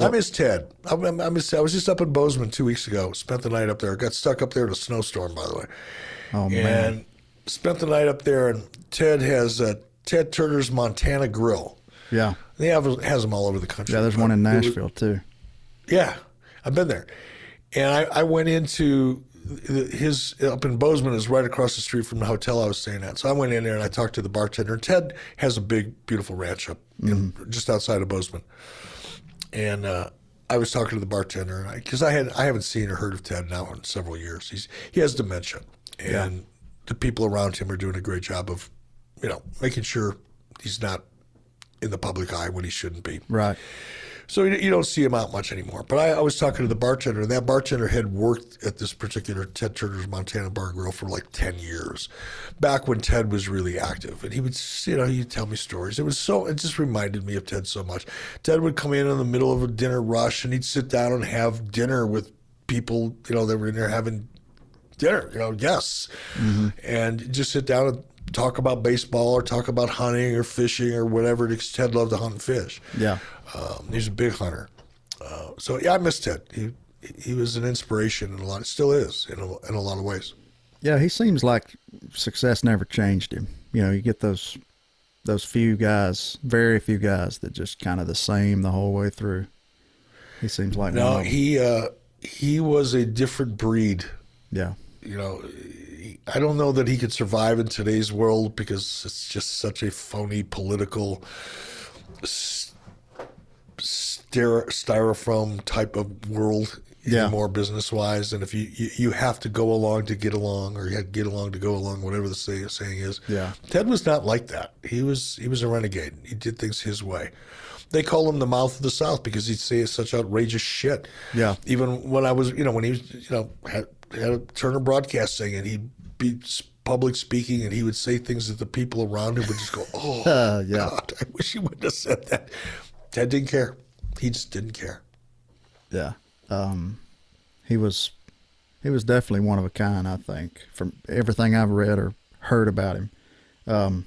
I miss Ted. I, I miss. I was just up in Bozeman two weeks ago. Spent the night up there. Got stuck up there in a snowstorm, by the way Oh man. And spent the night up there. And Ted has uh, Ted Turner's Montana Grill. Yeah. They have has them all over the country. Yeah. There's one in Nashville too. Yeah, I've been there, and I, I went into his up in Bozeman is right across the street from the hotel I was staying at. So I went in there and I talked to the bartender. Ted has a big, beautiful ranch up in, just outside of Bozeman, and uh, I was talking to the bartender, and because I, had I haven't seen or heard of Ted now in several years. He's he has dementia, and the people around him are doing a great job of, you know, making sure he's not in the public eye when he shouldn't be. Right. So you, you don't see him out much anymore. But I, I was talking to the bartender, and that bartender had worked at this particular Ted Turner's Montana Bar Grill for like ten years, back when Ted was really active. And he would, you know, he'd tell me stories. It was so, it just reminded me of Ted so much. Ted would come in in the middle of a dinner rush, and he'd sit down and have dinner with people, you know, that were in there having dinner, you know, guests, and just sit down and talk about baseball or talk about hunting or fishing or whatever. Because Ted loved to hunt and fish. Yeah. Um, he's a big hunter. Uh, so yeah, I miss Ted. He he was an inspiration in a lot. Still is in a, in a lot of ways. Yeah, he seems like success never changed him. You know, you get those those few guys, very few guys that just kind of the same the whole way through. He seems like No, one of 'em. he uh, he was a different breed. yeah, You know, I don't know that he could survive in today's world because it's just such a phony political styrofoam type of world Yeah. anymore business wise. And if you, you you have to go along to get along, or you to get along to go along, whatever the say, saying is. Yeah. Ted was not like that. He was he was a renegade. He did things his way. They call him the mouth of the South because he'd say such outrageous shit. Yeah. Even when I was, you know, when he was, you know, had, had a Turner Broadcasting and he'd be public speaking and he would say things that the people around him would just go, oh, Uh, yeah. God, I wish he wouldn't have said that. Ted didn't care. He just didn't care. yeah. Um, he was he was definitely one of a kind. I think from everything I've read or heard about him. Um,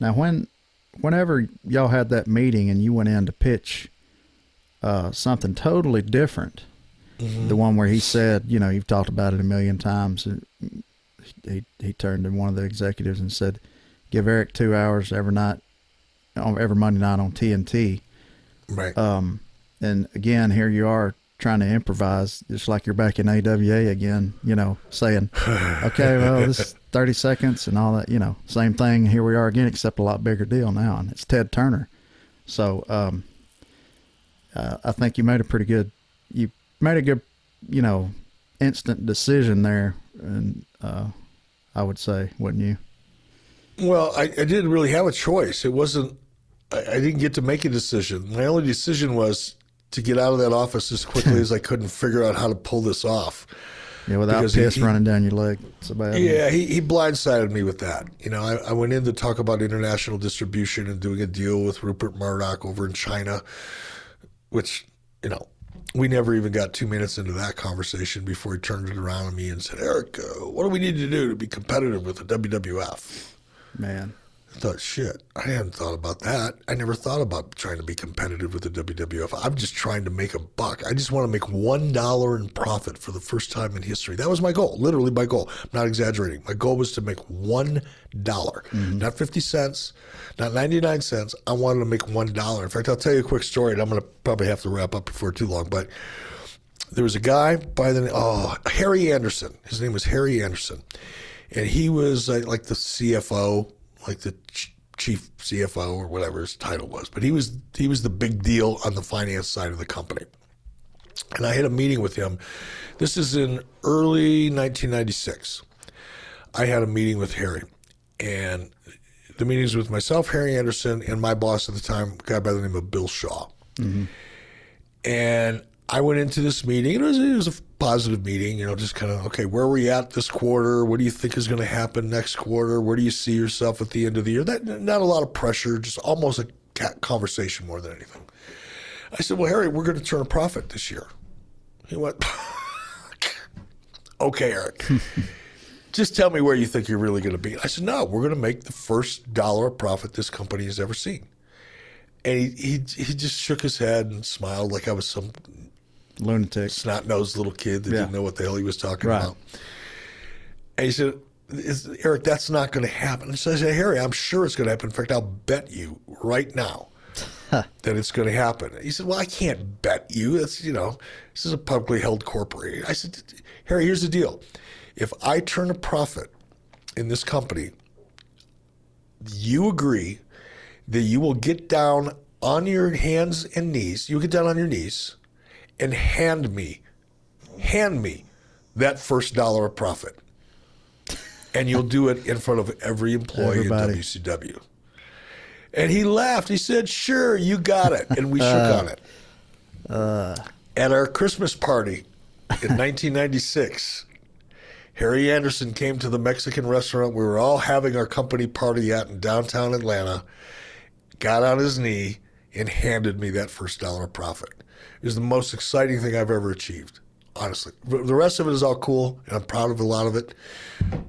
now, when whenever y'all had that meeting and you went in to pitch uh, something totally different, the one where he said, you know, you've talked about it a million times. and He he turned to one of the executives and said, "Give Eric two hours every night, on every Monday night on TNT." Right. Um, and again, here you are trying to improvise, just like you're back in AWA again, you know, saying, okay, well, this is 30 seconds and all that, you know, same thing. Here we are again, except a lot bigger deal now. And it's Ted Turner. So, um, uh, I think you made a pretty good, made a good, you know, instant decision there. And, uh, I would say, wouldn't you? Well, I, I didn't really have a choice. It wasn't. I, I didn't get to make a decision. My only decision was to get out of that office as quickly as I could and figure out how to pull this off. Yeah, without Because piss he- running down your leg. It's a bad. Yeah, he, he blindsided me with that. You know, I, I went in to talk about international distribution and doing a deal with Rupert Murdoch over in China, which, you know, we never even got two minutes into that conversation before he turned it around on me and said, Eric, uh, what do we need to do to be competitive with the WWF? man. I thought, shit, I hadn't thought about that. I never thought about trying to be competitive with the WWF. I'm just trying to make a buck. I just want to make one dollar in profit for the first time in history. That was my goal, literally my goal. I'm not exaggerating. My goal was to make one dollar, not fifty cents, not ninety nine cents. I wanted to make one dollar. In fact, I'll tell you a quick story, and I'm going to probably have to wrap up before too long, but there was a guy by the name, oh, Harry Anderson. His name was Harry Anderson. And he was uh, like the CFO, like the ch- chief CFO or whatever his title was. But he was he was the big deal on the finance side of the company. And I had a meeting with him. This is in early 1996. I had a meeting with Harry. And the meetings with myself, Harry Anderson, and my boss at the time, a guy by the name of Bill Shaw. Mm-hmm. And I went into this meeting, and it was, it was a positive meeting, you know, just kind of, okay, where are we at this quarter? What do you think is going to happen next quarter? Where do you see yourself at the end of the year? That Not a lot of pressure, just almost a conversation more than anything. I said, well, Harry, we're going to turn a profit this year. He went, okay, Eric. Just tell me where you think you're really going to be. I said, no, we're going to make the first dollar of profit this company has ever seen. And he, he, he just shook his head and smiled like I was some Lunatic. snot nosed little kid that Yeah. didn't know what the hell he was talking Right. about. And he said, "Is- Eric, that's not going to happen. So I said, Harry, I'm sure it's going to happen. In fact, I'll bet you right now that it's going to happen. He said, Well, I can't bet you. That's, you know, this is a publicly held corporation. I said, Harry, here's the deal. If I turn a profit in this company, you agree that you will get down on your hands and knees, you'll get down on your knees and hand me, hand me that first dollar of profit. And you'll do it in front of every employee Everybody. at WCW. And he laughed. He said, Sure, you got it. And we shook uh, on it. Uh. At our Christmas party in 1996, Harry Anderson came to the Mexican restaurant we were all having our company party at in downtown Atlanta, got on his knee, and handed me that first dollar of profit. Was the most exciting thing I've ever achieved, honestly. The rest of it is all cool, and I'm proud of a lot of it.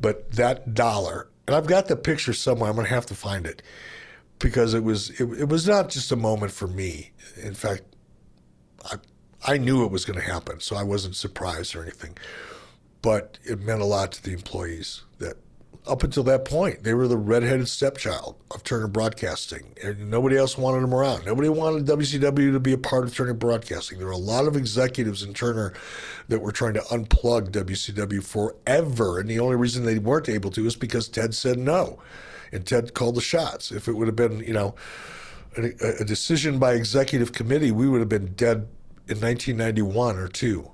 But that dollar, and I've got the picture somewhere, I'm to have to find it because it was it, it was not just a moment for me. In fact, I I knew it was to happen, so I wasn't surprised or anything. But it meant a lot to the employees up until that point they were the redheaded stepchild of Turner Broadcasting, and nobody else wanted them around. Nobody wanted WCW to be a part of Turner Broadcasting. There were a lot of executives in Turner that were trying to unplug WCW forever, and the only reason they weren't able to is because Ted said no, and Ted called the shots. If it would have been, you know, a, a decision by executive committee, we would have been dead in 1991 or two.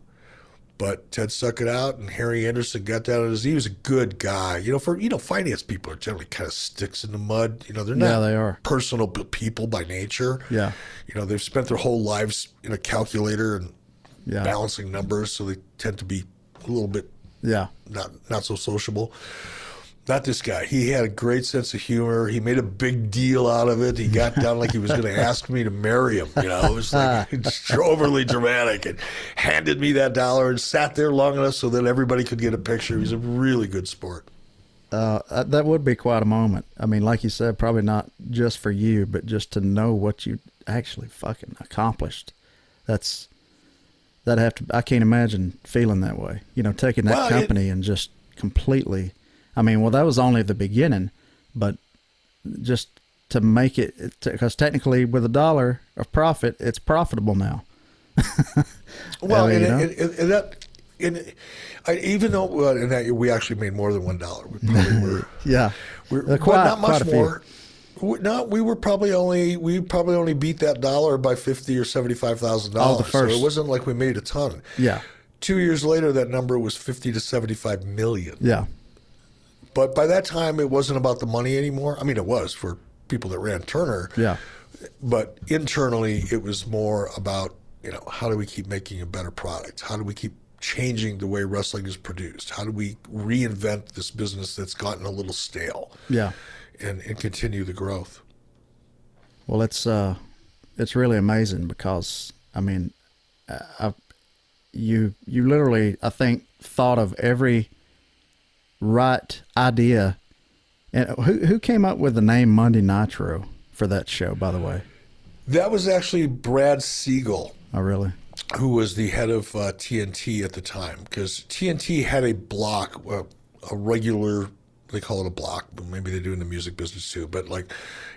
But Ted stuck it out, and Harry Anderson got down on his. He was a good guy, you know. For you know, finance people are generally kind of sticks in the mud. You know, they're not Yeah, they are. personal people by nature. Yeah. you know, they've spent their whole lives in a calculator and Yeah. balancing numbers, so they tend to be a little bit Yeah. not not so sociable. Not this guy. He had a great sense of humor. He made a big deal out of it. He got down like he was going to ask me to marry him. You know, it was like it's overly dramatic, and handed me that dollar and sat there long enough so that everybody could get a picture. He was a really good sport. Uh, that would be quite a moment. I mean, like you said, probably not just for you, but just to know what you actually fucking accomplished. That's that have to. I can't imagine feeling that way. You know, taking that Well, it- company and just completely. I mean, well, that was only the beginning, but just to make it because technically, with a dollar of profit, it's profitable now. Well, I mean, and, and, and, and that, and I, even though well, in that year we actually made more than one dollar. We probably were. Yeah, We're, Uh, well, quite- not much more. We, no, we were probably only we probably only beat that dollar by fifty or seventy five thousand Oh, dollars. So it wasn't like we made a ton. yeah, Two years later, that number was fifty to seventy five million. yeah, But by that time, it wasn't about the money anymore. I mean, it was for people that ran Turner. yeah, But internally, it was more about you know how do we keep making a better product? How do we keep changing the way wrestling is produced? How do we reinvent this business that's gotten a little stale Yeah. and, and continue the growth? Well, it's uh, it's really amazing because I mean, I, I- you you literally I think thought of every right idea. And who who came up with the name Monday Nitro for that show? By the way, That was actually Brad Siegel. oh really? who was the head of uh, TNT at the time, because TNT had a block, uh, a regular, they call it a block, but maybe they do in the music business too, but like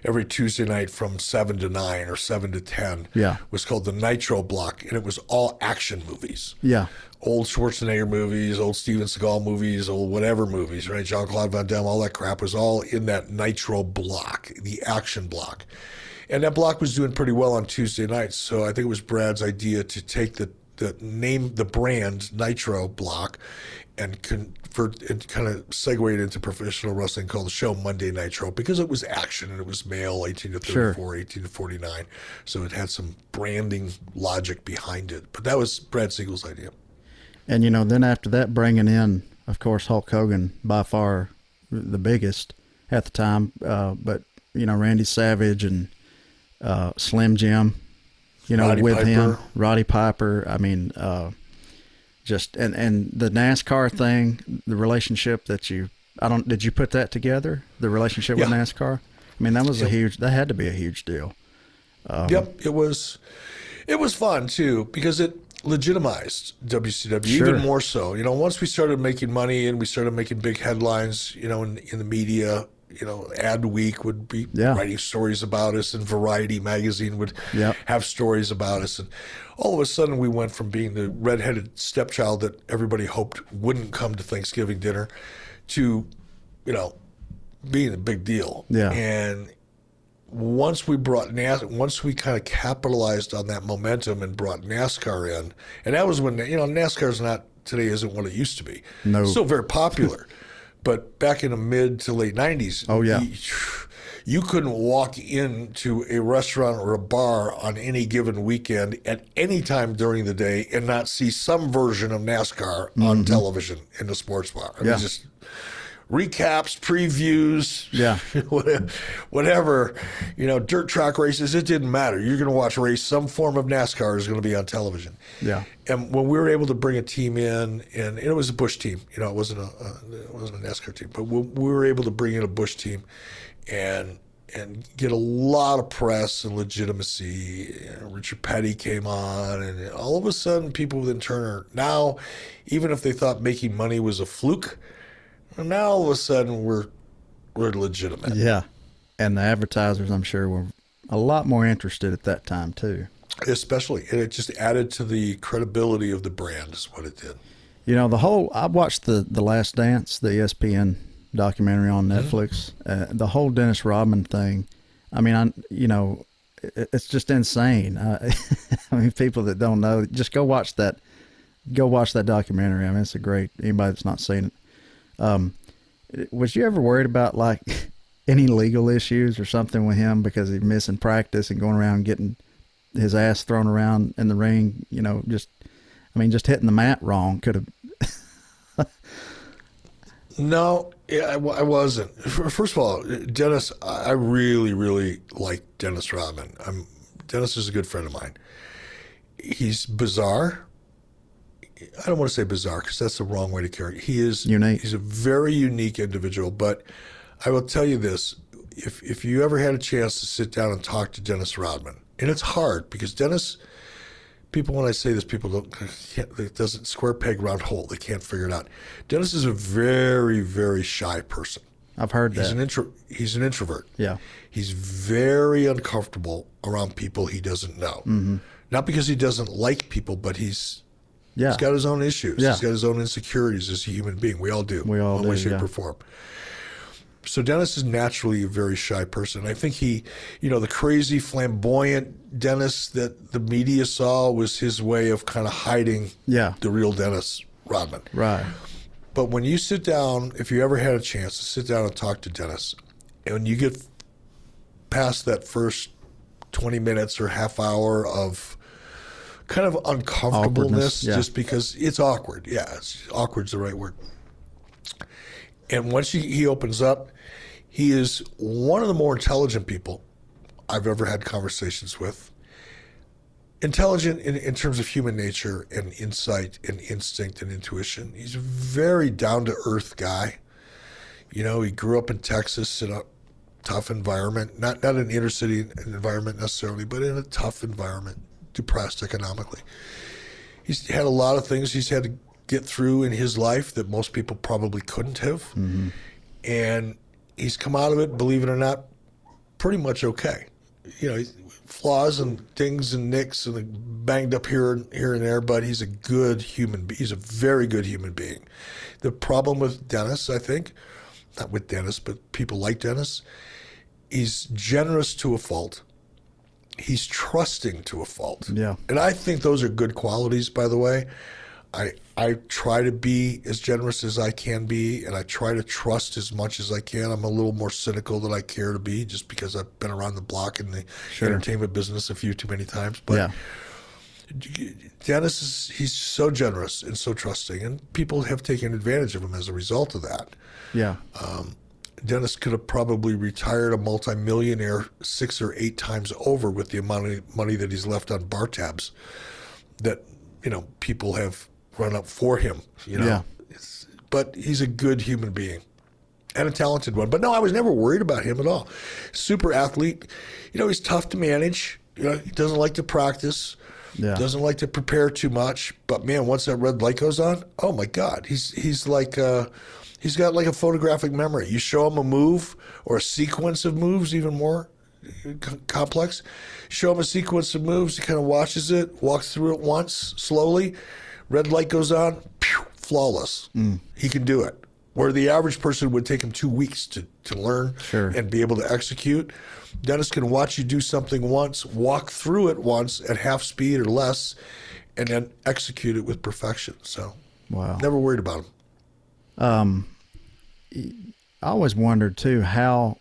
every Tuesday night from 7 to 9 or 7 to 10 Yeah. was called the Nitro block, and it was all action movies. Yeah, Old Schwarzenegger movies, old Steven Seagal movies, old whatever movies, right? Jean Claude Van Damme, all that crap was all in that Nitro block, the action block. And that block was doing pretty well on Tuesday nights. So I think it was Brad's idea to take the, the name, the brand Nitro block and convert and kind of segue it into professional wrestling called the show Monday Nitro because it was action and it was male 18 to 34, 18 to 49. So it had some branding logic behind it. But that was Brad Siegel's idea. and you know then after that, bringing in of course Hulk Hogan by far the biggest at the time, uh, but you know Randy Savage and uh, Slim Jim, you know Roddy with him, Roddy Piper. I mean, uh, just and and the NASCAR thing, the relationship that you I don't did you put that together? The relationship with NASCAR. I mean, that was a huge. That had to be a huge deal. Yep, it was. It was fun too because it legitimized WCW Sure. even more so. You know, once we started making money and we started making big headlines, you know, in, in the media, you know, Adweek would be Yeah. writing stories about us, and Variety magazine would Yep. have stories about us, and all of a sudden we went from being the redheaded stepchild that everybody hoped wouldn't come to Thanksgiving dinner, to, you know, being a big deal. Yeah. and once we brought NAS, once we kind of capitalized on that momentum and brought NASCAR in, and that was when you know NASCAR's not today isn't what it used to be. No. still very popular, but back in the mid to late '90s, Oh, yeah. you, you couldn't walk into a restaurant or a bar on any given weekend at any time during the day and not see some version of NASCAR on television in the sports bar. I mean, Mm-hmm. Yeah. just recaps, previews, Yeah. whatever, whatever, you know, dirt track races, it didn't matter. You're going to watch a race, some form of NASCAR is going to be on television. Yeah. And when we were able to bring a team in, and it was a Busch team, you know, it wasn't a, a it wasn't a NASCAR team, but we, we were able to bring in a Busch team, and and get a lot of press and legitimacy. You know, Richard Petty came on, and all of a sudden, people within Turner now, even if they thought making money was a fluke, now all of a sudden we're we're legitimate. Yeah, and the advertisers, I'm sure, were a lot more interested at that time too. Especially, and it just added to the credibility of the brand, is what it did. You know, the whole I watched the the Last Dance, the ESPN documentary on Netflix. Uh, the whole Dennis Rodman thing. I mean, I you know, it, it's just insane. Uh, I mean, people that don't know, just go watch that. Go watch that documentary. I mean, it's a great. Anybody that's not seen it. Um, was you ever worried about like any legal issues or something with him because he's missing practice and going around getting his ass thrown around in the ring? You know, just I mean, just hitting the mat wrong could have. No, yeah, I, wasn't. First of all, Dennis, I I really, really like Dennis Rodman. I'm, Dennis is a good friend of mine. He's bizarre. I don't want to say bizarre because that's the wrong way to carry. it. He is Unique. He's a very unique individual. But I will tell you this: if if you ever had a chance to sit down and talk to Dennis Rodman, and it's hard because Dennis. People, when I say this, people don't. Can't, it doesn't square peg round hole. They can't figure it out. Dennis is a very, very shy person. I've heard that. He's that. an intro. He's an introvert. yeah, He's very uncomfortable around people he doesn't know. Mm-hmm. Not because he doesn't like people, but he's yeah, he's got his own issues. Yeah. He's got his own insecurities as a human being. We all do. We all one way, shape, yeah. or form. So Dennis is naturally a very shy person. I think he, you know, the crazy flamboyant Dennis that the media saw was his way of kind of hiding yeah, the real Dennis Rodman. right. But when you sit down, if you ever had a chance to sit down and talk to Dennis, and you get past that first 20 minutes or half hour of kind of uncomfortableness yeah. just because it's awkward. Yeah, it's, awkward's the right word. And once he, he opens up, he is one of the more intelligent people I've ever had conversations with. Intelligent in, in terms of human nature and insight and instinct and intuition. He's a very down to earth guy. You know, he grew up in Texas in a tough environment, not not an inner city environment necessarily, but in a tough environment, depressed economically. He's had a lot of things he's had to get through in his life that most people probably couldn't have, mm-hmm. and he's come out of it, believe it or not, pretty much okay. You know, flaws and things and nicks and banged up here and here and there, but he's a good human. be- He's a very good human being. The problem with Dennis, I think, not with Dennis, but people like Dennis, he's generous to a fault. He's trusting to a fault. Yeah. And I think those are good qualities, by the way. I I try to be as generous as I can be, and I try to trust as much as I can. I'm a little more cynical than I care to be, just because I've been around the block in the Sure. entertainment business a few too many times. But yeah. Dennis is he's so generous and so trusting, and people have taken advantage of him as a result of that. Yeah. Um, Dennis could have probably retired a multimillionaire six or eight times over with the amount of money that he's left on bar tabs that you know people have run up for him. You know, Yeah. It's- but he's a good human being and a talented one. But no, I was never worried about him at all. Super athlete. You know, he's tough to manage. You know, he doesn't like to practice. Yeah. Doesn't like to prepare too much. But man, once that red light goes on, oh my God, he's he's like uh, he's got like a photographic memory. You show him a move or a sequence of moves, even more c- complex. Show him a sequence of moves. He kind of watches it, walks through it once slowly. Red light goes on, pew, flawless. Mm. He can do it. Where the average person would take him two weeks to, to learn Sure. and be able to execute. Dennis can watch you do something once, walk through it once at half speed or less, and then execute it with perfection. So, Wow. never worried about him. I always wondered too how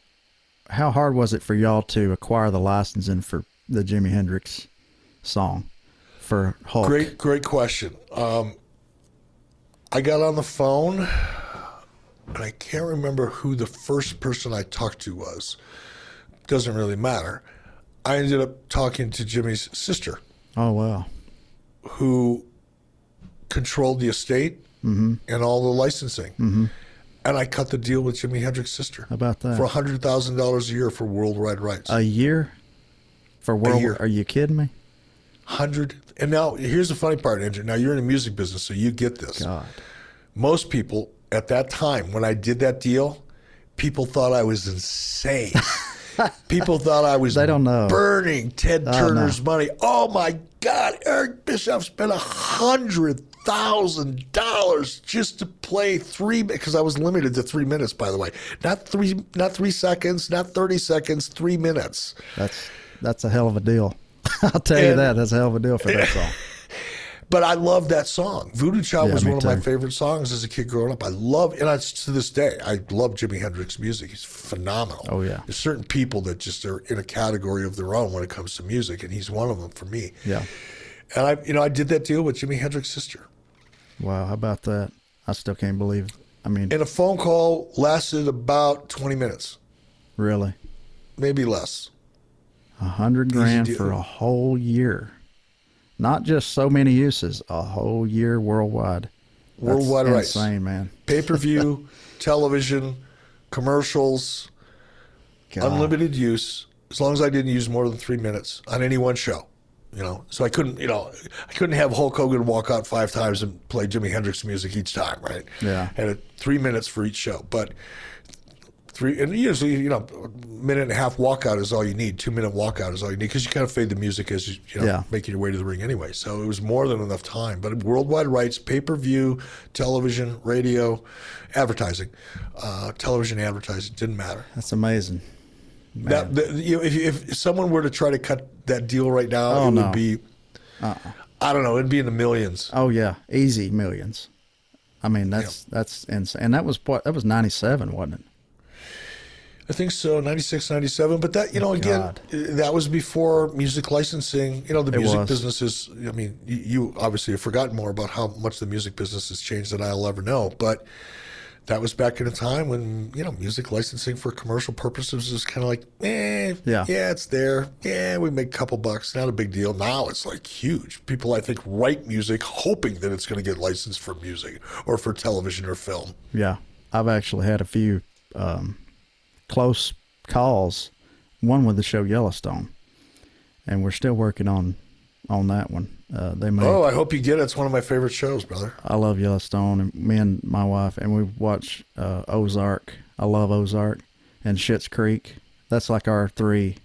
how hard was it for y'all to acquire the licensing for the Jimi Hendrix song for Hulk? Great, great question. Um, I got on the phone, and I can't remember who the first person I talked to was. Doesn't really matter. I ended up talking to Jimi's sister, Oh wow. who controlled the estate Mm-hmm. and all the licensing. Mm-hmm. And I cut the deal with Jimi Hendrix's sister How about that? for hundred thousand dollars a year for worldwide rights. a year for world. year. Are you kidding me? Hundred. And now here's the funny part, Andrew. Now you're in the music business, so you get this. God. most people at that time when I did that deal, people thought I was insane. people thought I was They don't know. burning Ted. Turner's money. Oh my God, Eric Bischoff spent a hundred thousand dollars just to play three because I was limited to three minutes, by the way. Not three not three seconds, not thirty seconds, three minutes. That's that's a hell of a deal. I'll tell you that. That's a hell of a deal for that song. But I love that song. Voodoo Child Yeah, was one of my favorite songs as a kid growing up. I love, and I, to this day, I love Jimi Hendrix music. He's phenomenal. Oh, yeah. There's certain people that just are in a category of their own when it comes to music, and he's one of them for me. Yeah. And I, you know, I did that deal with Jimi Hendrix's sister. Wow. How about that? I still can't believe. I mean, And a phone call lasted about 20 minutes, really, maybe less. a hundred grand for a whole year. Not just so many uses, a whole year worldwide. That's Worldwide rights. insane, man. Pay per view, television, commercials, God. unlimited use as long as I didn't use more than three minutes on any one show. You know, so I couldn't, you know, I couldn't have Hulk Hogan walk out five times and play Jimi Hendrix music each time, right? Yeah. Had it three minutes for each show, but three and usually, you know, a minute and a half walkout is all you need. Two minute walkout is all you need because you kind of fade the music as you, you know, Yeah. making your way to the ring anyway. So it was more than enough time. But worldwide rights, pay per view, television, radio, advertising, uh, television advertising didn't matter. That's amazing. That, you know, if, if someone were to try to cut that deal right now, Oh, it would no. be, uh-uh. I don't know, it'd be in the millions. Oh yeah, easy millions. I mean, that's that's insane. And that was what that was ninety seven, wasn't it? I think so, 96, 97. But that, you oh, know, again, God. Uh, that was before music licensing. You know, the music business is, I mean, you obviously have forgotten more about how much the music business has changed than I'll ever know. But that was back in a time when, you know, music licensing for commercial purposes was kind of like, eh, Yeah. yeah, it's there. Yeah, we make a couple bucks. Not a big deal. Now it's like huge. People, I think, write music hoping that it's going to get licensed for music or for television or film. Yeah, I've actually had a few um, close calls. One with the show Yellowstone, and we're still working on on that one. Uh, they made. Oh, I hope you get it. It's one of my favorite shows, brother. I love Yellowstone, and me and my wife, and we watch uh, Ozark. I love Ozark and Schitt's Creek. That's like our three,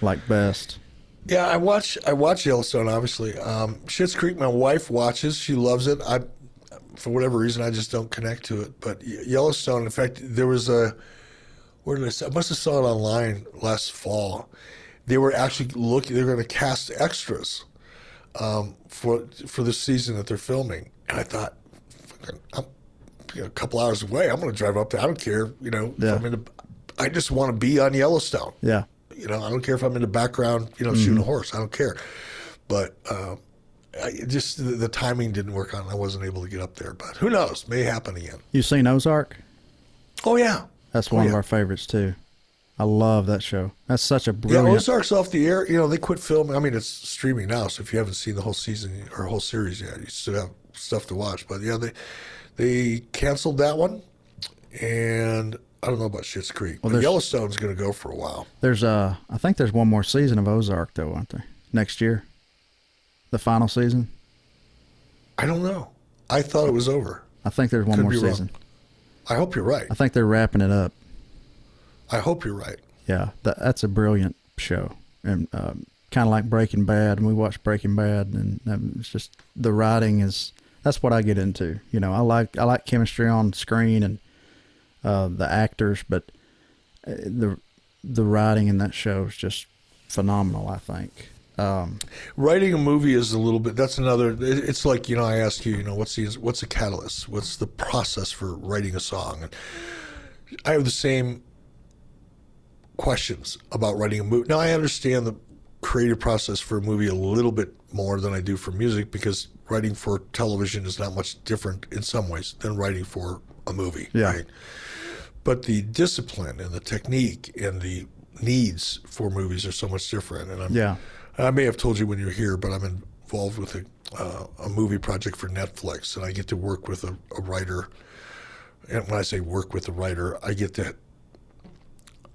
like best. Yeah, I watch I watch Yellowstone. Obviously, um, Schitt's Creek. My wife watches. She loves it. I, for whatever reason, I just don't connect to it. But Yellowstone. In fact, there was a where did I? See? I must have saw it online last fall. They were actually looking. They're going to cast extras um, for for the season that they're filming, and I thought, I'm you know, a couple hours away. I'm going to drive up there. I don't care. You know, if Yeah. I'm in the, I just want to be on Yellowstone. Yeah, You know, I don't care if I'm in the background, you know, shooting a horse. I don't care. But uh, I, just the, the timing didn't work out. I wasn't able to get up there. But who knows? May happen again. you seen Ozark? Oh yeah, That's one Oh, of our favorites too. I love that show. That's such a yeah. brilliant. Ozark's off the air. You know, they quit filming. I mean, it's streaming now. So if you haven't seen the whole season or whole series yet, you still have stuff to watch. But yeah, they they canceled that one, and I don't know about Schitt's Creek. but there's- Yellowstone's going to go for a while. There's uh, I think there's one more season of Ozark though, aren't there? Next year, the final season. I don't know. I thought it was over. I think there's one Could more be wrong. season. I hope you're right. I think they're wrapping it up. I hope you're right. Yeah, that, that's a brilliant show, and um, kind of like Breaking Bad. And we watched Breaking Bad, and um, it's just the writing is that's what I get into. You know, I like I like chemistry on screen and uh, the actors, but uh, the the writing in that show is just phenomenal. I think. Um, Writing a movie is a little bit. That's another. It's like you know, I ask you, you know, what's the what's the catalyst? What's the process for writing a song? And I have the same questions about writing a movie. Now I understand the creative process for a movie a little bit more than I do for music because writing for television is not much different in some ways than writing for a movie. Yeah. Right? But the discipline and the technique and the needs for movies are so much different. And I'm, yeah, I may have told you when you're here, but I'm involved with a, uh, a movie project for Netflix, and I get to work with a, a writer. And when I say work with a writer, I get to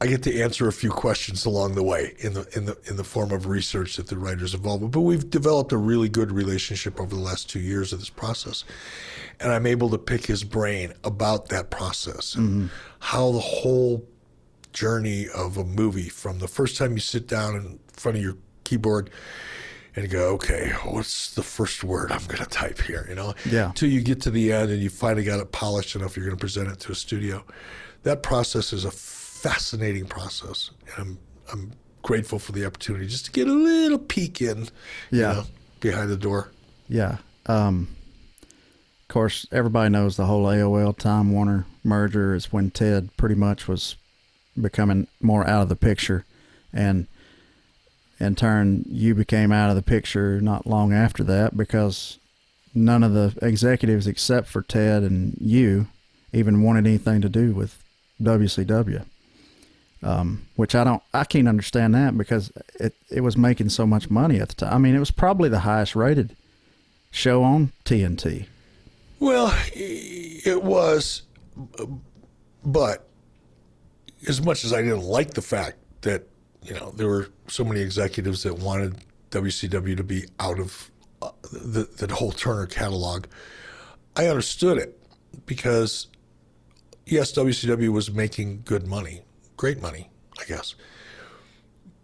I get to answer a few questions along the way in the in the in the form of research that the writer's involved. But we've developed a really good relationship over the last two years of this process, and I'm able to pick his brain about that process and mm-hmm. how the whole journey of a movie from the first time you sit down in front of your keyboard and go, okay, what's the first word I'm going to type here? You know, Yeah. Till you get to the end and you finally got it polished enough, you're going to present it to a studio. That process is a fascinating process, and I'm I'm grateful for the opportunity just to get a little peek in, you Yeah. know, behind the door. yeah. Um, of course, everybody knows the whole AOL Time Warner merger is when Ted pretty much was becoming more out of the picture, and in turn, you became out of the picture not long after that because none of the executives except for Ted and you even wanted anything to do with WCW. Um, which I don't, I can't understand that because it, it was making so much money at the time. I mean, it was probably the highest rated show on TNT. Well, it was, but as much as I didn't like the fact that you know there were so many executives that wanted WCW to be out of uh, the the whole Turner catalog, I understood it because yes, WCW was making good money, great money, I guess,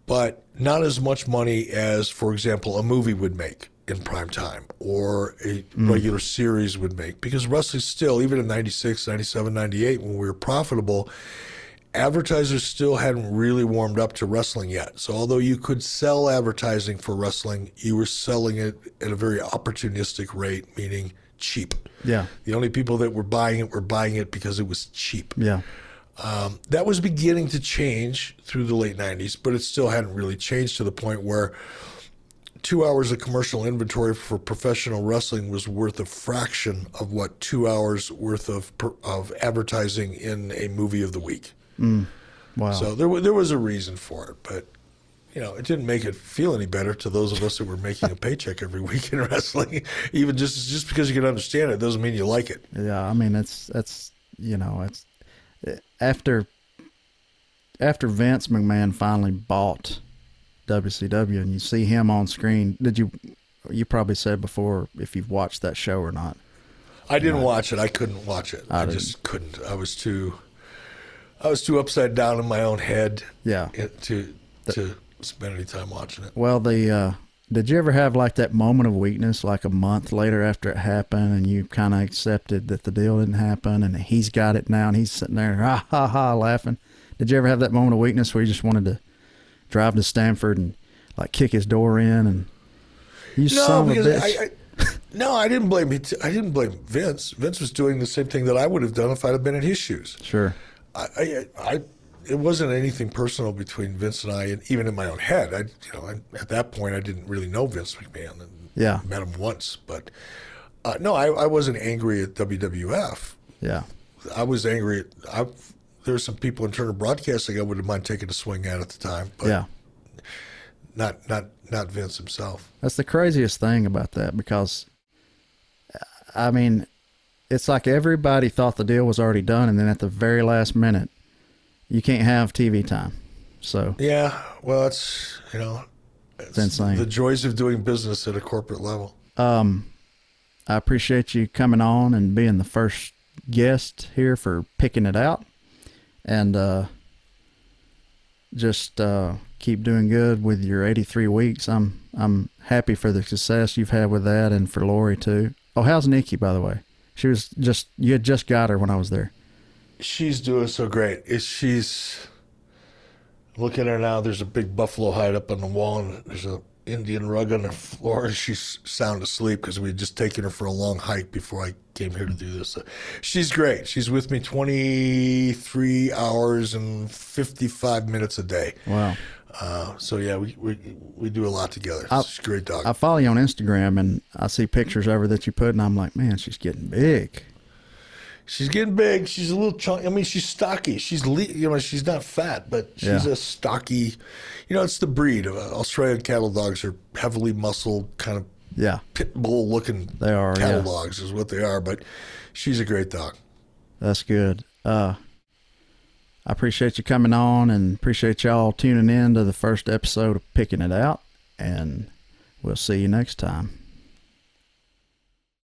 but not as much money as, for example, a movie would make in prime time or a mm. regular series would make. Because wrestling still, even in 96, 97, 98, when we were profitable, advertisers still hadn't really warmed up to wrestling yet. So although you could sell advertising for wrestling, you were selling it at a very opportunistic rate, meaning cheap. Yeah. The only people that were buying it were buying it because it was cheap. Yeah. Um, that was beginning to change through the late 90s, but it still hadn't really changed to the point where two hours of commercial inventory for professional wrestling was worth a fraction of what two hours worth of of advertising in a movie of the week. Mm. Wow. So there there was a reason for it, but you know, it didn't make it feel any better to those of us that were making a paycheck every week in wrestling. Even just just because you can understand it doesn't mean you like it. Yeah, I mean it's that's you know it's after after Vince McMahon finally bought WCW and you see him on screen. Did you? You probably said before if you've watched that show or not. I didn't watch it. I couldn't watch it. I, I just couldn't. I was too. I was too upside down in my own head. Yeah. To to spend any time watching it. Well, the uh, did you ever have like that moment of weakness, like a month later after it happened, and you kind of accepted that the deal didn't happen, and he's got it now, and he's sitting there, ha ha ha, laughing. Did you ever have that moment of weakness where you just wanted to drive to Stamford and like kick his door in and you no, son of a bitch? I, I, no, I didn't blame it. I didn't blame Vince. Vince was doing the same thing that I would have done if I'd have been in his shoes. Sure. I, I, I it wasn't anything personal between Vince and I, and even in my own head. I, you know, I, at that point, I didn't really know Vince McMahon. And yeah, met him once, but uh, no, I, I wasn't angry at WWF. Yeah, I was angry at. I, there were some people in Turner Broadcasting I wouldn't mind taking a swing at at the time, but yeah, not not not Vince himself. That's the craziest thing about that because, I mean, it's like everybody thought the deal was already done, and then at the very last minute, you can't have TV time. So yeah, well, it's you know, it's, it's insane. The joys of doing business at a corporate level. Um, I appreciate you coming on and being the first guest here for picking it out, and uh, just uh, keep doing good with your 83 weeks. I'm I'm happy for the success you've had with that, and for Loree too. Oh, how's Nikki, by the way? She was just you had just got her when I was there she's doing so great. She's look at her now. There's a big buffalo hide up on the wall, and there's a Indian rug on the floor. She's sound asleep because we had just taken her for a long hike before I came here to do this. So she's great. She's with me 23 hours and 55 minutes a day. Wow. Uh, so yeah, we, we we do a lot together. I, she's a great dog. I follow you on Instagram and I see pictures of her that you put, and I'm like, man, she's getting big she's getting big. She's a little chunky. I mean, she's stocky. She's le- you know she's not fat, but she's yeah. a stocky. You know, it's the breed of uh, Australian cattle dogs are heavily muscled, kind of yeah pit bull looking. They are cattle yeah. dogs is what they are, but she's a great dog. That's good. Uh, I appreciate you coming on and appreciate y'all tuning in to the first episode of Picking It Out, and we'll see you next time.